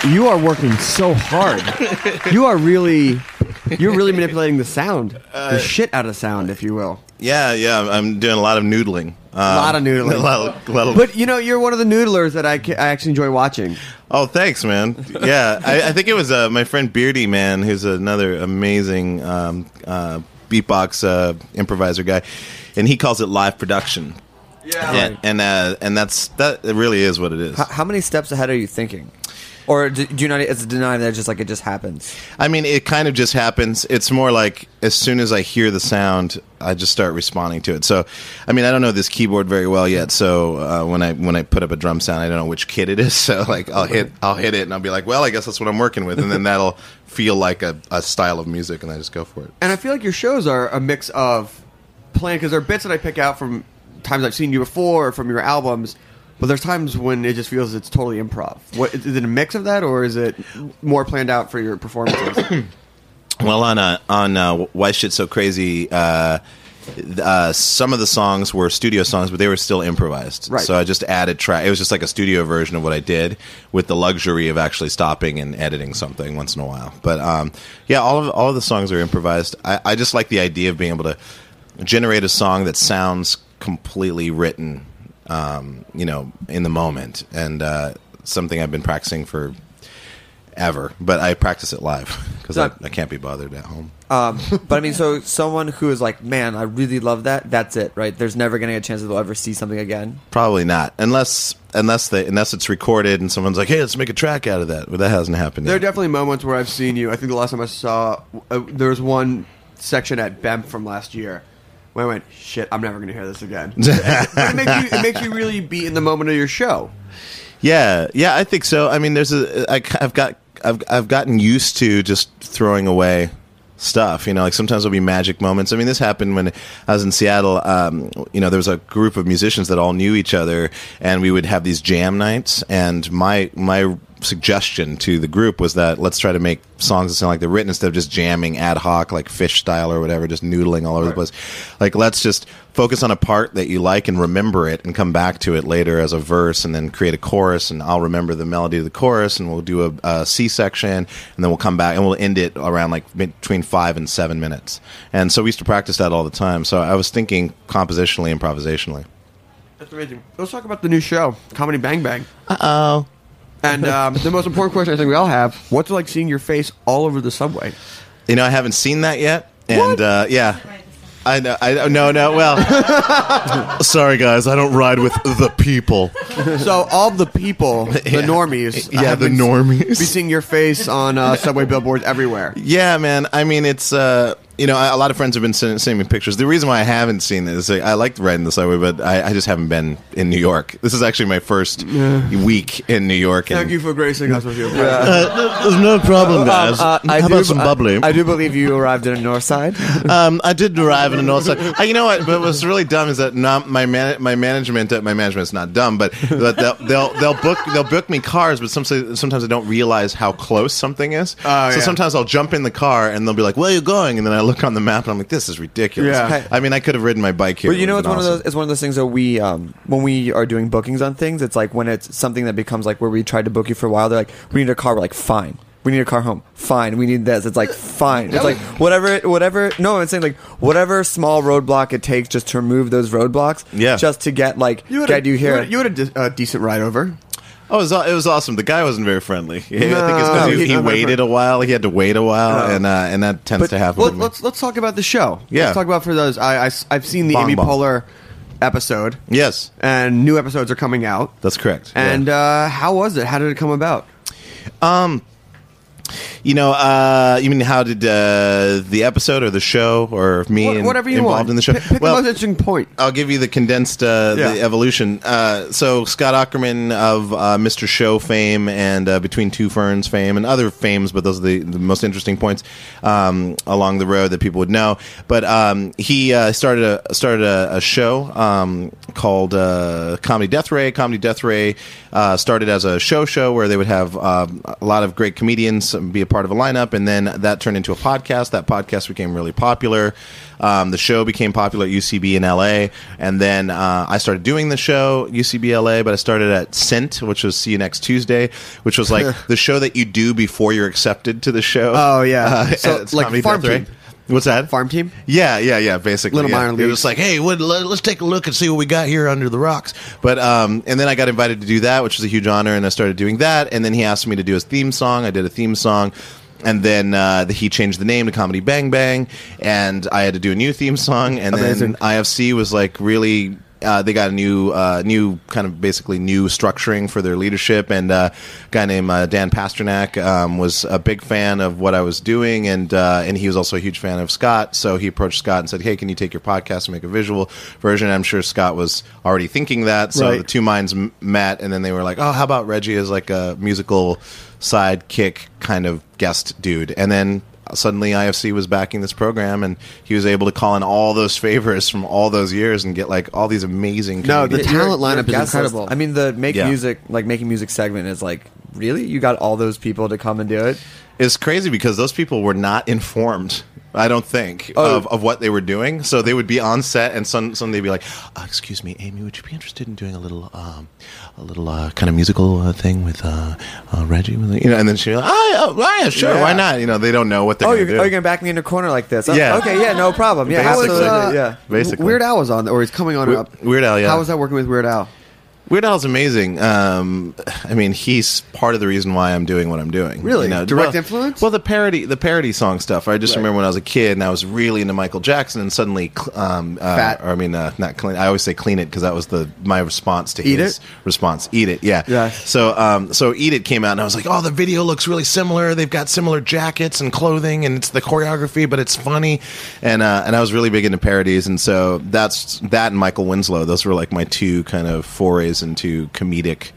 You are working so hard. you are really You're really manipulating the sound, the shit out of sound, if you will. Yeah, yeah. I'm doing a lot of noodling. Um, A lot of noodling. a lot of- a lot of- But you know, you're one of the noodlers that I, ca- I actually enjoy watching. Oh, thanks, man. Yeah, I, I think it was uh, my friend Beardyman, who's another amazing um, uh, beatbox uh, improviser guy, and he calls it live production. Yeah. and and, uh, and that's that. It really is what it is. How, how many steps ahead are you thinking? Or do, do you not? It's a denying that it's just like it just happens. I mean, it kind of just happens. It's more like as soon as I hear the sound, I just start responding to it. So, I mean, I don't know this keyboard very well yet. So uh, when I when I put up a drum sound, I don't know which kit it is. So like I'll hit I'll hit it, and I'll be like, well, I guess that's what I'm working with, and then that'll feel like a, a style of music, and I just go for it. And I feel like your shows are a mix of playing because there are bits that I pick out from times I've seen you before or from your albums. But there's times when it just feels it's totally improv. What is it a mix of that, or is it more planned out for your performances? Well, on uh, on uh, why shit so crazy. Uh, uh, some of the songs were studio songs, but they were still improvised. Right. So I just added track. It was just like a studio version of what I did, with the luxury of actually stopping and editing something once in a while. But um, yeah, all of all of the songs are improvised. I, I just like the idea of being able to generate a song that sounds completely written, um, you know, in the moment, and uh, something I've been practicing for ever. But I practice it live because I, I can't be bothered at home. Um, but I mean, so someone who is like, man, I really love that. That's it, right? There's never going to be a chance that they'll ever see something again. Probably not, unless unless they unless it's recorded and someone's like, "Hey, let's make a track out of that." But that hasn't happened There are definitely moments where I've seen you. I think the last time I saw uh, there was one section at BEMP from last year where I went, "Shit, I'm never going to hear this again." but it makes you it makes you really be in the moment of your show. Yeah, yeah, I think so. I mean, there's a I, I've got I've I've gotten used to just throwing away stuff. You know, like sometimes there'll be magic moments. I mean, this happened when I was in Seattle. Um, you know, there was a group of musicians that all knew each other, and we would have these jam nights. And my my suggestion to the group was that let's try to make songs that sound like they're written instead of just jamming ad hoc, like Phish style or whatever, just noodling all over the place. Like, let's just focus on a part that you like and remember it and come back to it later as a verse and then create a chorus and I'll remember the melody of the chorus and we'll do a, a C section and then we'll come back and we'll end it around like between five and seven minutes. And so we used to practice that all the time. So I was thinking compositionally, improvisationally. That's amazing. Let's talk about the new show, Comedy Bang Bang. Uh oh. And um, the most important question I think we all have: What's it like seeing your face all over the subway? You know, I haven't seen that yet. And uh, yeah. I know. I no no. Well, sorry guys, I don't ride with the people. so all the people, the normies, Yeah, have the been- normies. be seeing your face on uh, subway billboards everywhere. Yeah, man. I mean, it's uh, you know, a lot of friends have been sending, sending me pictures. The reason why I haven't seen it is like, I liked riding the subway, but I, I just haven't been in New York. This is actually my first week in New York. and- Thank you for gracing us with your Uh, there's no problem, guys. Um, uh, I How do, about some bubbly? I, I do believe you arrived in the north side. um, I did arrive in the north side. Uh, you know what? But what's really dumb is that not my man, my management. Uh, my management's not dumb, but, but they'll, they'll they'll book they'll book me cars, but sometimes sometimes I don't realize how close something is. Oh, so yeah. sometimes I'll jump in the car and they'll be like, "Where are you going?" And then I look on the map and I'm like, "This is ridiculous." Yeah. I mean, I could have ridden my bike here. But you know, it's one been of those. It's one of those things that we, um, when we are doing bookings on things, it's like when it's something that becomes like where we tried to book you for a while. They're like, "We need a car." We're like, "Fine." We need a car home. Fine. We need this. It's like fine. It's like whatever, whatever. No, I'm saying like whatever small roadblock it takes just to remove those roadblocks. Yeah. Just to get like You had get a, you here. had- You had a de- uh, decent ride over. Oh, it was, it was awesome. The guy wasn't very friendly. I think it's No, because he, he very waited a while. He had to wait a while, No. and uh, and that tends But to happen. Let, us let's talk about the show. Yeah. let's talk about for those. I, I have seen the Bong Amy Bong. Poehler episode, yes, and new episodes are coming out. that's correct. Yeah. And uh, how was it? How did it come about? Um, you know, uh, you mean how did uh, the episode or the show or me whatever you involved want. in the show? Pick, pick well, the most interesting point. I'll give you the condensed uh, Yeah. the evolution. Uh, so Scott Aukerman of uh, Mr. Show fame and uh, Between Two Ferns fame and other fames, but those are the, the most interesting points um, along the road that people would know. But um, he uh, started a started a, a show um, called uh, Comedy Death Ray. Comedy Death Ray uh, started as a show show where they would have um, a lot of great comedians be a part part of a lineup, and then that turned into a podcast. That podcast became really popular. Um, the show became popular at UCB in LA, and then uh, I started doing the show UCB LA. But I started at Scent, which was See You Next Tuesday, which was like the show that you do before you're accepted to the show. Oh, yeah. Uh, So, it's like Farm Death. What's that? Farm team? Yeah, yeah, yeah. Basically, Little yeah. minor It leagues. was like, hey, what, let, us take a look and see what we got here under the rocks. But um, and then I got invited to do that, which was a huge honor, and I started doing that. And then he asked me to do his theme song. I did a theme song. And then uh, the, he changed the name to Comedy Bang Bang, and I had to do a new theme song. And Amazing. then IFC was like really. Uh, they got a new, uh, new kind of basically new structuring for their leadership, and uh, a guy named uh, Dan Pasternak um, was a big fan of what I was doing, and uh, and he was also a huge fan of Scott. So he approached Scott and said, "Hey, can you take your podcast and make a visual version?" I'm sure Scott was already thinking that, so Right. the two minds m- met, and then they were like, "Oh, how about Reggie as like a musical sidekick kind of guest dude?" And then suddenly IFC was backing this program, and he was able to call in all those favors from all those years and get like all these amazing. No, the talent lineup is incredible. I mean, the make Yeah. music like making music segment is like really you got all those people to come and do it. It's crazy because those people were not informed. I don't think Oh. of, of what they were doing. So they would be on set, and some some they'd be like, uh, "Excuse me, Amy, would you be interested in doing a little um, a little uh, kind of musical uh, thing with uh, uh, Reggie?" You know, and then she'd be like, "Oh, yeah, oh, yeah, sure, Yeah. why not?" You know, they don't know what they're Oh, you're, oh, you're gonna back me in a corner like this? Oh, Yeah. Okay. Yeah. No problem. Yeah. How was, uh, yeah. Basically. Weird Al was on, or he's coming on up. Weird Al, yeah. How was that working with Weird Al? Weird Al's amazing. Um, I mean, he's part of the reason why I'm doing what I'm doing. Really? Direct well, influence? Well, the parody, the parody song stuff. I just Right. remember when I was a kid and I was really into Michael Jackson, and suddenly, um, uh, Fat. Or I mean, uh, not clean. I always say clean it because that was the my response to Eat his It? response. Eat it, yeah. Yes. So, um, so Eat It came out, and I was like, oh, the video looks really similar. They've got similar jackets and clothing, and it's the choreography, but it's funny. And uh, and I was really big into parodies, and so that's that and Michael Winslow. Those were like my two kind of forays into comedic.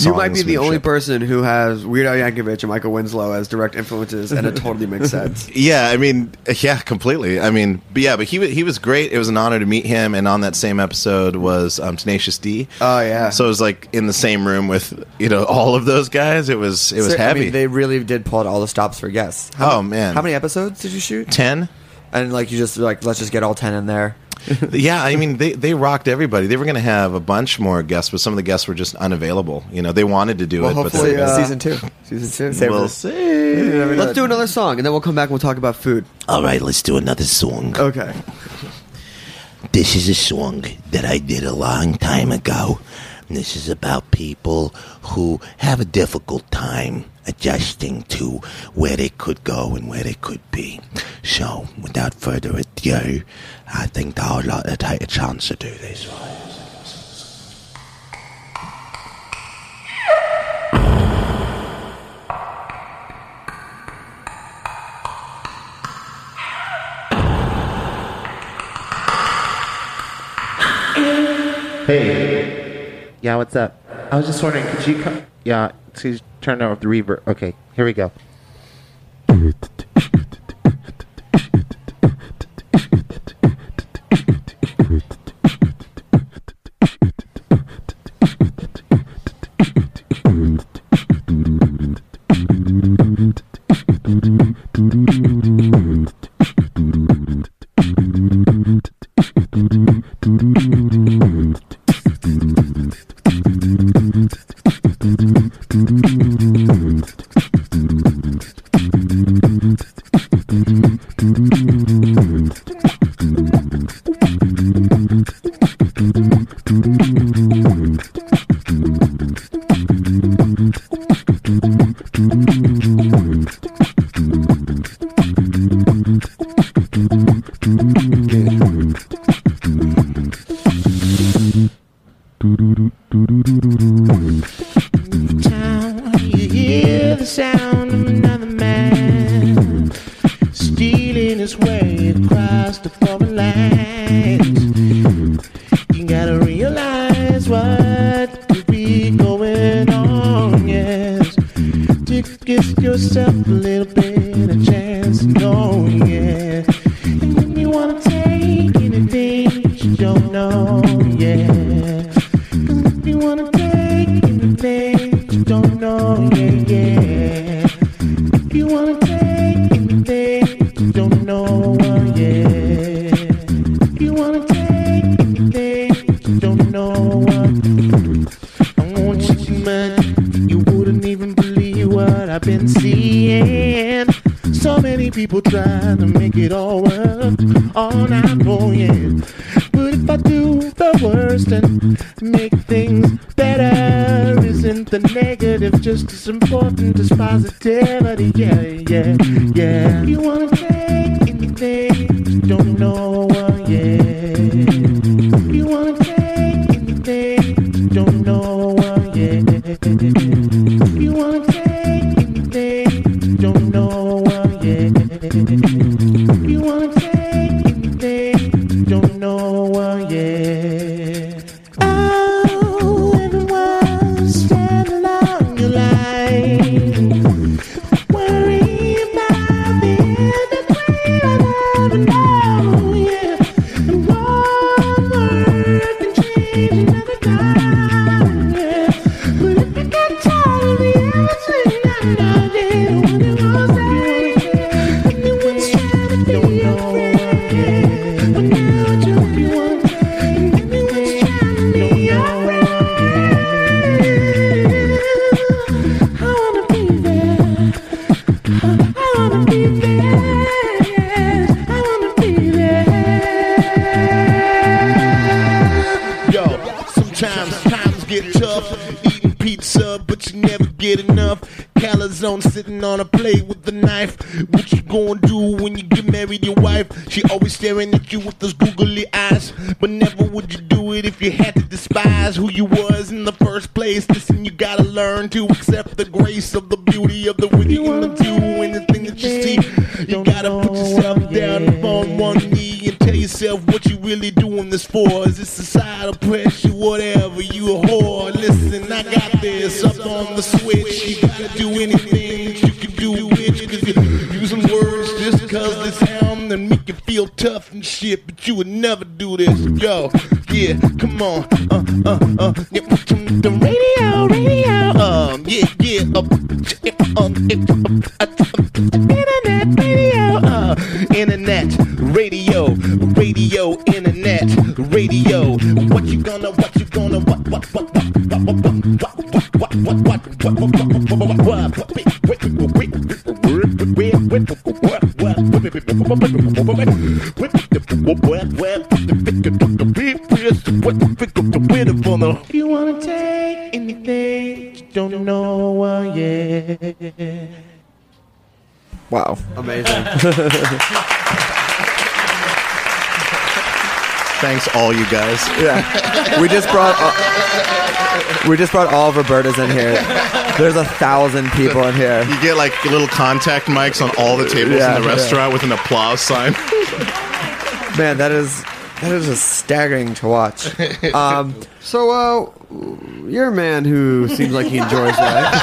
You might be the only person who has Weird Al Yankovic and Michael Winslow as direct influences, and it totally makes sense. Yeah, I mean, yeah, completely. I mean, but yeah, but he he was great. It was an honor to meet him. And on that same episode was um, Tenacious D. Oh yeah. So it was like in the same room with you know all of those guys. It was it was So, heavy. I mean, they really did pull out all the stops for guests. Oh, man. How many episodes did you shoot? Ten. And like you just like let's just get all ten in there. yeah, I mean they they rocked everybody. They were going to have a bunch more guests, but some of the guests were just unavailable. You know, they wanted to do Well, it, but hopefully, they, uh, Season two. Season two. Save we'll it. see. Let's do another song, and then we'll come back and we'll talk about food. All right, let's do another song. Okay. This is a song that I did a long time ago. And This is about people who have a difficult time adjusting to where they could go and where they could be. So, without further ado, I think I'll like to take a chance to do this. Hey. Yeah, what's up? I was just wondering, could you come? Yeah, to turn off the reverb. Okay, here we go. on a plate with a knife. What you gonna do when you get married? Your wife, she always staring at you with those googly eyes. But never would you do it if you had to despise who you was in the first place. Listen, you gotta learn to accept the grace of the shit. But you would never do this. Yo, yeah, come on. Uh, uh, uh. Yeah, Thanks, all you guys. Yeah. We just brought uh, we just brought all of Roberta's in here. There's a thousand people in here. You get like little contact mics on all the tables Yeah, in the yeah. restaurant with an applause sign. Man, that is that is just staggering to watch. Um, so, uh, you're a man who seems like he enjoys life.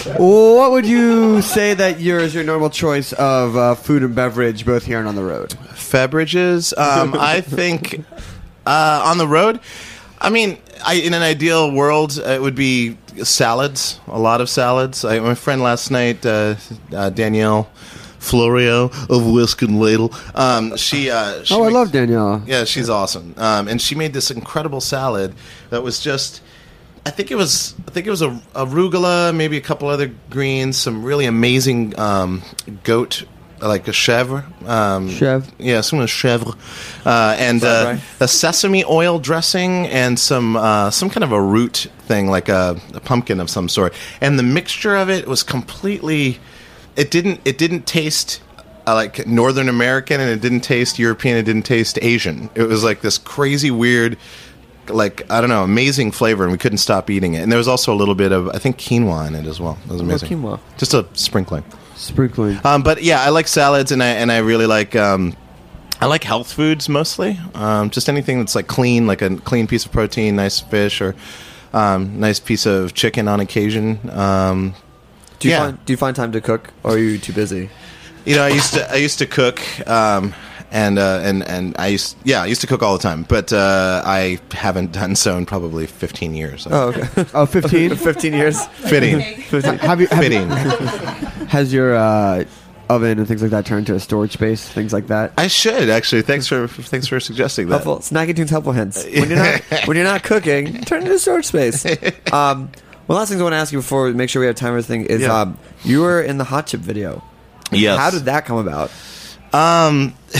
what would you say that your is your normal choice of uh, food and beverage, both here and on the road? Beverages. Um, I think uh, on the road. I mean, I, in an ideal world, uh, it would be salads. A lot of salads. I, my friend last night, uh, uh, Danielle Florio of Whisk and Ladle. Um, she. Uh, she oh, I love Danielle. Yeah, she's awesome. Um, and she made this incredible salad that was just. I think it was. I think it was a arugula, maybe a couple other greens, some really amazing um, goat, like a chèvre. Um, Chèvre. Yeah, some of the chèvre, uh, and uh, rice. a sesame oil dressing and some uh, some kind of a root thing, like a, a pumpkin of some sort. And the mixture of it was completely. It didn't. It didn't taste uh, like Northern American, and it didn't taste European. It didn't taste Asian. It was like this crazy weird. Like I don't know, amazing flavor, and we couldn't stop eating it. And there was also a little bit of I think quinoa in it as well. It was amazing. quinoa. Just a sprinkling. Sprinkling. Um, but yeah, I like salads, and I and I really like um, I like health foods mostly. Um, just anything that's like clean, like a clean piece of protein, nice fish, or um, nice piece of chicken on occasion. Um, do you yeah. find do you find time to cook, or are you too busy? You know, I used to I used to cook, um, and uh, and and I used yeah I used to cook all the time, but uh, I haven't done so in probably fifteen years. Oh, okay. Oh, 15? 15 years. Fitting. have you, have Fitting. Has your uh, oven and things like that turned to a storage space, things like that? I should actually. Thanks for thanks for suggesting that. Helpful. Snacky Tunes helpful hints. When you're not when you're not cooking, turn it into storage space. Um, One last thing I want to ask you before we make sure we have time for everything is Yeah. um, you were in the Hot Chip video. Yes. How did that come about? Um,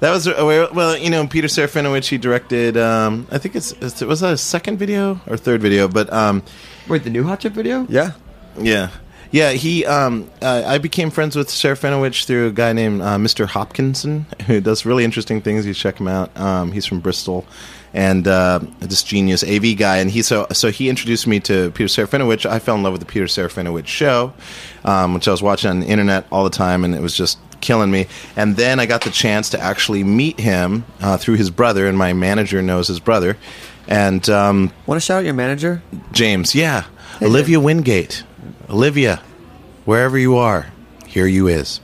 that was uh, well, you know, Peter Serafinowicz. He directed. Um, I think it's it's- was that a second video or third video, but um, wait, the new Hot Chip video? Yeah, yeah, yeah. He um, uh, I became friends with Serafinowicz through a guy named uh, Mr. Hopkinson, who does really interesting things. You check him out. Um, he's from Bristol. And uh, this genius AV guy, and he so so he introduced me to Peter Serafinowicz. I fell in love with the Peter Serafinowicz show, um, which I was watching on the internet all the time, and it was just killing me. And then I got the chance to actually meet him uh, through his brother, and my manager knows his brother. And um, want to shout out your manager, James? Yeah, Olivia Wingate. Olivia, wherever you are, here you is.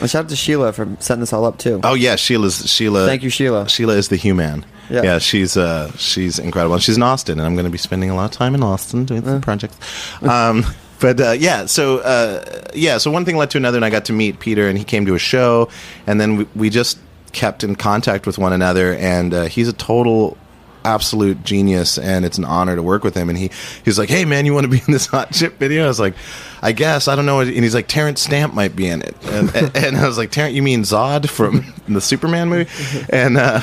And shout out to Sheila for setting this all up too. Oh yeah, Sheila's Sheila. Thank you, Sheila. Sheila is the human. Yeah. Yeah, she's uh, she's incredible. And she's in Austin, and I'm going to be spending a lot of time in Austin doing some projects. Um, but uh, yeah, so uh, yeah, so one thing led to another, and I got to meet Peter, and he came to a show, and then we, we just kept in contact with one another, and uh, he's a total absolute genius and it's an honor to work with him and he he's like hey man you want to be in this hot chip video? I was like i guess i don't know and he's like Terence Stamp might be in it and, and, i was like terrence you mean zod from the superman movie? And uh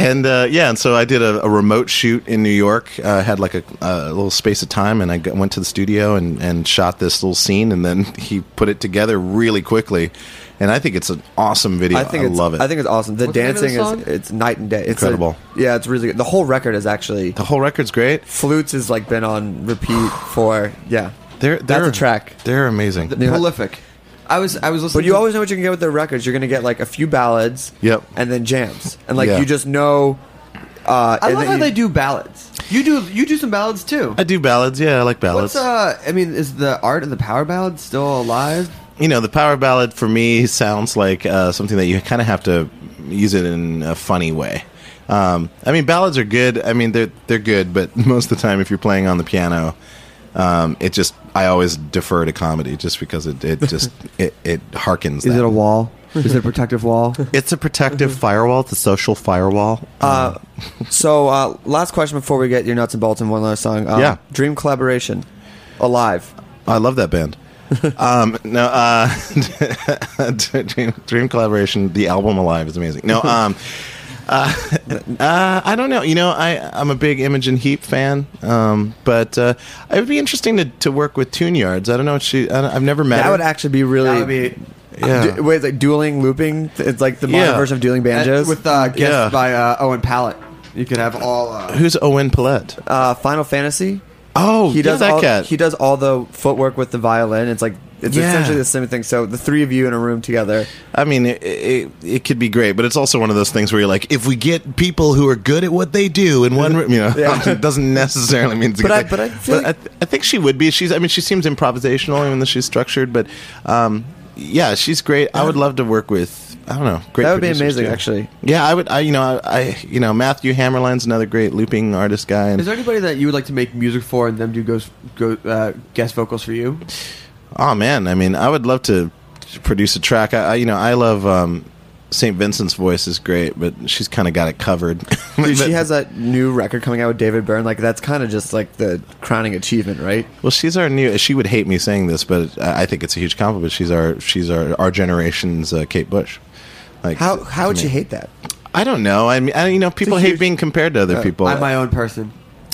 and uh, yeah, and so I did a, a remote shoot in New York. Uh, had like a, a little space of time, and I got, went to the studio and, and shot this little scene, and then he put it together really quickly. And I think it's an awesome video. I, think it's, love it. I think it's awesome. The What's the the dancing is it's night and day. It's a- Incredible. yeah, it's really good. The whole record is actually the whole record's great. Flutes has like been on repeat for yeah. They're, they're a track. They're amazing. Yeah. Prolific. I was I was listening. But you to- always know what you can get with their records. You're gonna get like a few ballads, Yep. and then jams, and like Yeah. you just know. Uh, I and love then how you- they do ballads. You do you do some ballads too. I do ballads. Yeah, I like ballads. What's uh? I mean, is the art of the power ballad still alive? you know, the power ballad for me sounds like uh, something that you kind of have to use it in a funny way. Um, I mean, ballads are good. I mean, they're they're good, but most of the time, if you're playing on the piano, um, it just I always defer to comedy just because it it just it, it harkens. Is that. it a wall? Is it a protective wall? It's a protective firewall. It's a social firewall. Uh, so uh, last question before we get your nuts and bolts and one last song. Um, Yeah. Dream collaboration, alive. I love that band. um, no, uh, Dream, Dream Collaboration, the album Alive is amazing. No, um, uh, uh, I don't know. You know, I I'm a big Imogen Heap fan, um, but uh, it would be interesting to, to work with Tune Yards. I don't know what she. I don't- I've never met That her. would actually be really. That would be Yeah. Du- wait, it's like dueling looping. It's like the modern Yeah. version of dueling banjos. with uh, guests Yeah. by uh, Owen Pallett. You could have all. Uh, Who's Owen Pallett? uh, Final Fantasy. Oh, He does yeah, that all, cat. He does all the footwork with the violin. It's like it's Yeah. essentially the same thing. So the three of you in a room together. I mean, it, it, it could be great, but it's also one of those things where you're like, if we get people who are good at what they do in one room, you know, Yeah. it doesn't necessarily mean it's a But good I- but I feel I, th- I think she would be. She's, I mean, she seems improvisational even though she's structured, but um, yeah, she's great. I would love to work with. I don't know. Great. That would be amazing, too. actually. Yeah, I would. I you know I, I you know Matthew Hammerline's another great looping artist guy. And, is there anybody that you would like to make music for and them do go, go uh, guest vocals for you? Oh man, I mean, I would love to produce a track. I, I you know, I love um, St. Vincent's voice is great, but she's kind of got it covered. Dude, she has that new record coming out with David Byrne. Like that's kind of just like the crowning achievement, right? well, she's our new. She would hate me saying this, but I I think it's a huge compliment. She's our she's our our generation's uh, Kate Bush. Like How how would to you hate that? I don't know. I mean, I, you know, people hate huge- being compared to other Uh, people. I'm my own person.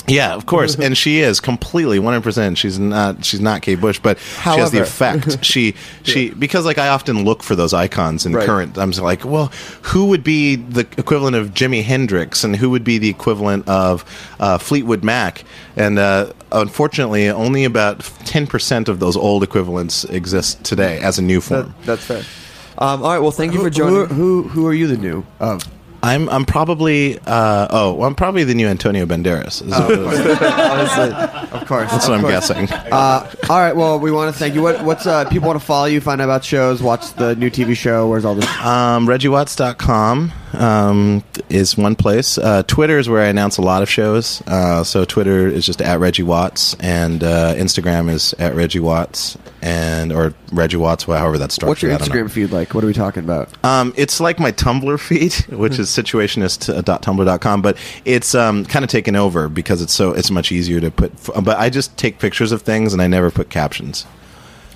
Yeah, of course, and she is completely one hundred percent. She's not. She's not Kate Bush, but she has the effect. She she because like I often look for those icons in Right. current. I'm like, well, who would be the equivalent of Jimi Hendrix, and who would be the equivalent of uh, Fleetwood Mac? And uh, unfortunately, only about ten percent of those old equivalents exist today as a new form. That, that's fair. Um, all right. Well, thank you for Who, joining. who who are you the new of? I'm I'm probably uh, oh well, I'm probably the new Antonio Banderas. is Oh, what- Obviously, of course. That's of what I'm guessing. Uh, all right. Well, we want to thank you. What, what's uh, people want to follow you, find out about shows, watch the new TV show? Where's all this? Um, ReggieWatts.com um, is one place. Uh, Twitter is where I announce a lot of shows. Uh, so Twitter is just at Reggie Watts, and uh, Instagram is at Reggie Watts. and or Reggie Watts, however that's structured. What's your I don't know. Instagram feed like? What are we talking about? Um, it's like my Tumblr feed, which is situationist.tumblr.com, but it's um, kind of taken over because it's so it's much easier to put. But I just take pictures of things and I never put captions.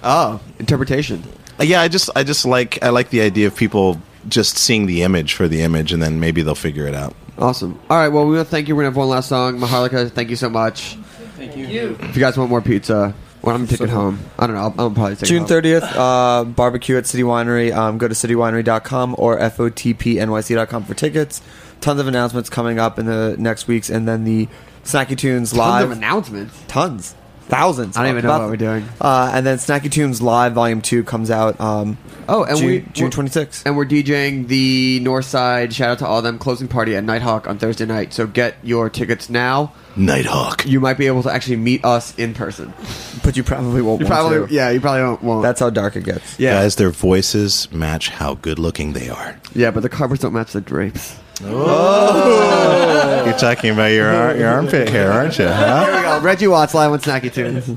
Oh, interpretation. Yeah, I just I just like I like the idea of people just seeing the image for the image, and then maybe they'll figure it out. Awesome. All right. Well, we want to thank you. We're gonna have one last song. Maharlika, thank you so much. Thank you. If you guys want more pizza, well, I'm taking it home. I don't know. I'll, I'll probably take June it home. 30th, uh, barbecue at City Winery. Um, go to citywinery.com or FOTPNYC.com for tickets. Tons of announcements coming up in the next weeks. And then the Snacky Tunes Tons live. of announcements. Tons. Thousands. I don't even know About- what we're doing. Uh, and then Snacky Tunes Live Volume 2 comes out um, Oh, and June, we June we're- 26th. And we're DJing the North Side. Shout out to all of them. Closing party at Nitehawk on Thursday night. So get your tickets now. Nitehawk. You might be able to actually meet us in person. But you probably won't You want probably, to. yeah, you probably won't. won't. That's how dark it gets. yeah, Guys, their voices match how good looking they are. yeah, but the covers don't match the drapes. Oh. You're talking about your ar- your armpit hair, aren't you? Huh? There we go. Reggie Watts live on Snacky Tunes.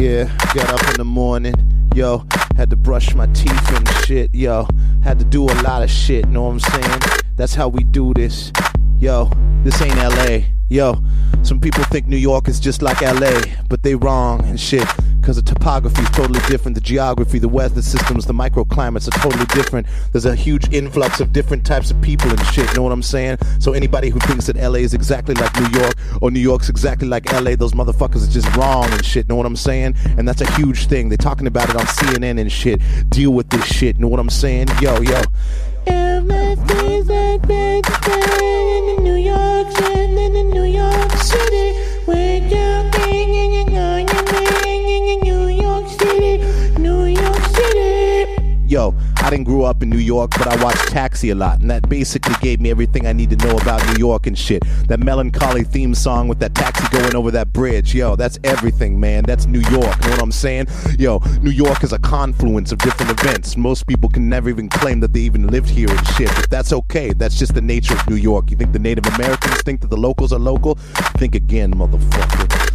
Yeah, got up in the morning. Yo, had to brush my teeth and shit. Yo, had to do a lot of shit, know what I'm saying? That's how we do this. Yo, this ain't LA. Yo, some people think New York is just like LA, but they wrong and shit. Cause the topography is totally different, the geography, the weather systems, the microclimates are totally different. There's a huge influx of different types of people and shit, know what I'm saying? So anybody who thinks that LA is exactly like New York or New York's exactly like LA, those motherfuckers are just wrong and shit, know what I'm saying? And that's a huge thing. They're talking about it on CNN and shit. Deal with this shit, know what I'm saying? Yo, yo. Yo, I didn't grow up in New York, but I watched Taxi a lot, and that basically gave me everything I need to know about New York and shit. That melancholy theme song with that taxi going over that bridge, yo, that's everything, man. That's New York, know what I'm saying? Yo, New York is a confluence of different events. Most people can never even claim that they even lived here and shit, but that's okay. That's just the nature of New York. You think the Native Americans think that the locals are local? Think again, motherfucker.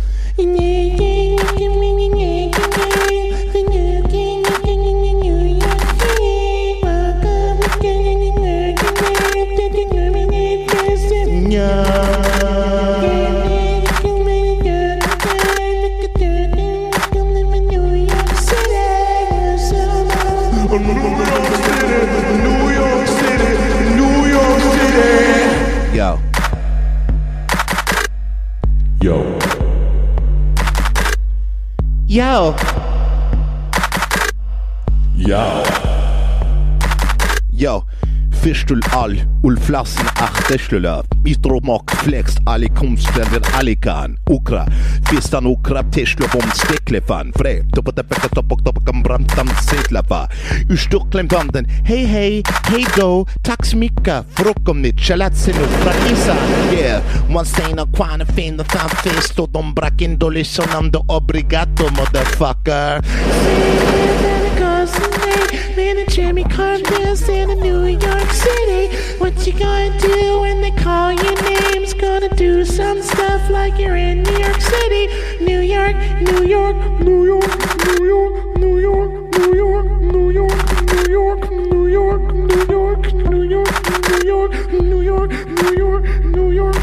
Yo. Yo. Yo. Yo, Fistul all ulflassen achteslulla Istromak flext alle konstländer alikan Ukra Fistan ukra teslövom steklefan Fre topotepeka topok topokam brantam setlafa Ur Stockholmlanden Hej hej, hej då, tack så mycket Frukomnit, chalatsinu, frakisa Yeah, man stenar kvarn finner tandfest och de brack in dålig do obrigato motherfucker See you Jimmy Carter's in New York City. What you gonna do when they call your names? Gonna do some stuff like you're in New York City. New York, New York, New York, New York, New York, New York, New York, New York, New York, New York, New York, New York, New York, New York, New York,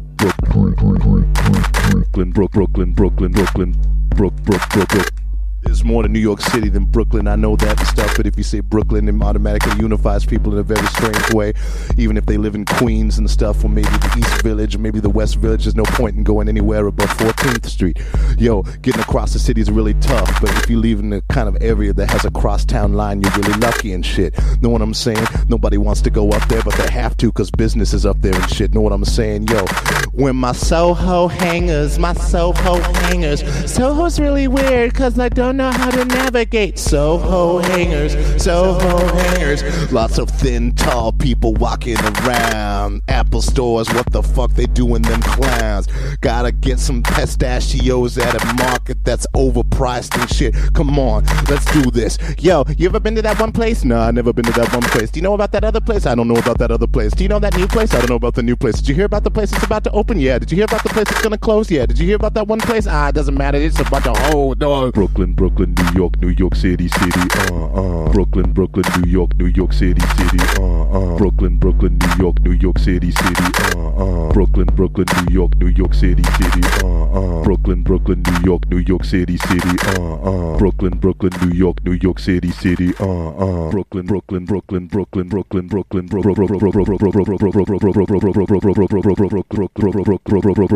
Brooklyn, Brook, Brooklyn, Brooklyn, Brooklyn, Brook, Brook, Brook, Brook, Brook. There's more to New York City than Brooklyn. I know that stuff, but if you say Brooklyn, it automatically unifies people in a very strange way. Even if they live in Queens and stuff, or maybe the East Village, or maybe the West Village, there's no point in going anywhere above 14th Street. Yo, getting across the city is really tough, but if you live in the kind of area that has a crosstown line, you're really lucky and shit. Know what I'm saying? Nobody wants to go up there, but they have to because business is up there and shit. Know what I'm saying? Yo, when my Soho hangers, my Soho hangers. Soho's really weird because I don't know how to navigate. Soho hangers, Soho hangers. Lots of thin, tall people walking around. Apple stores, what the fuck they doing them clowns? Gotta get some pistachios at a market that's overpriced and shit. Come on, let's do this. Yo, you ever been to that one place? No, I never been to that one place. Do you know about that other place? I don't know about that other place. Do you know that new place? I don't know about the new place. Did you hear about the place that's about to open? Yeah. Did you hear about the place that's gonna close? Yeah. Did you hear about that one place? Ah, it doesn't matter. It's about to hold on. Brooklyn, Brooklyn, New York, New York City, City, uh, uh. Brooklyn, Brooklyn, New York, New York City, City, uh, uh. Brooklyn, Brooklyn, New York, New York City, City, uh, uh. Brooklyn, Brooklyn, New York, New York City, City, uh, uh. Brooklyn, Brooklyn, New York, New York City, City, uh, uh. Brooklyn, Brooklyn, New York, New York City, City, uh, uh. Brooklyn, Brooklyn, Brooklyn, Brooklyn, Brooklyn, Brooklyn,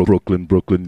Brooklyn, Brooklyn.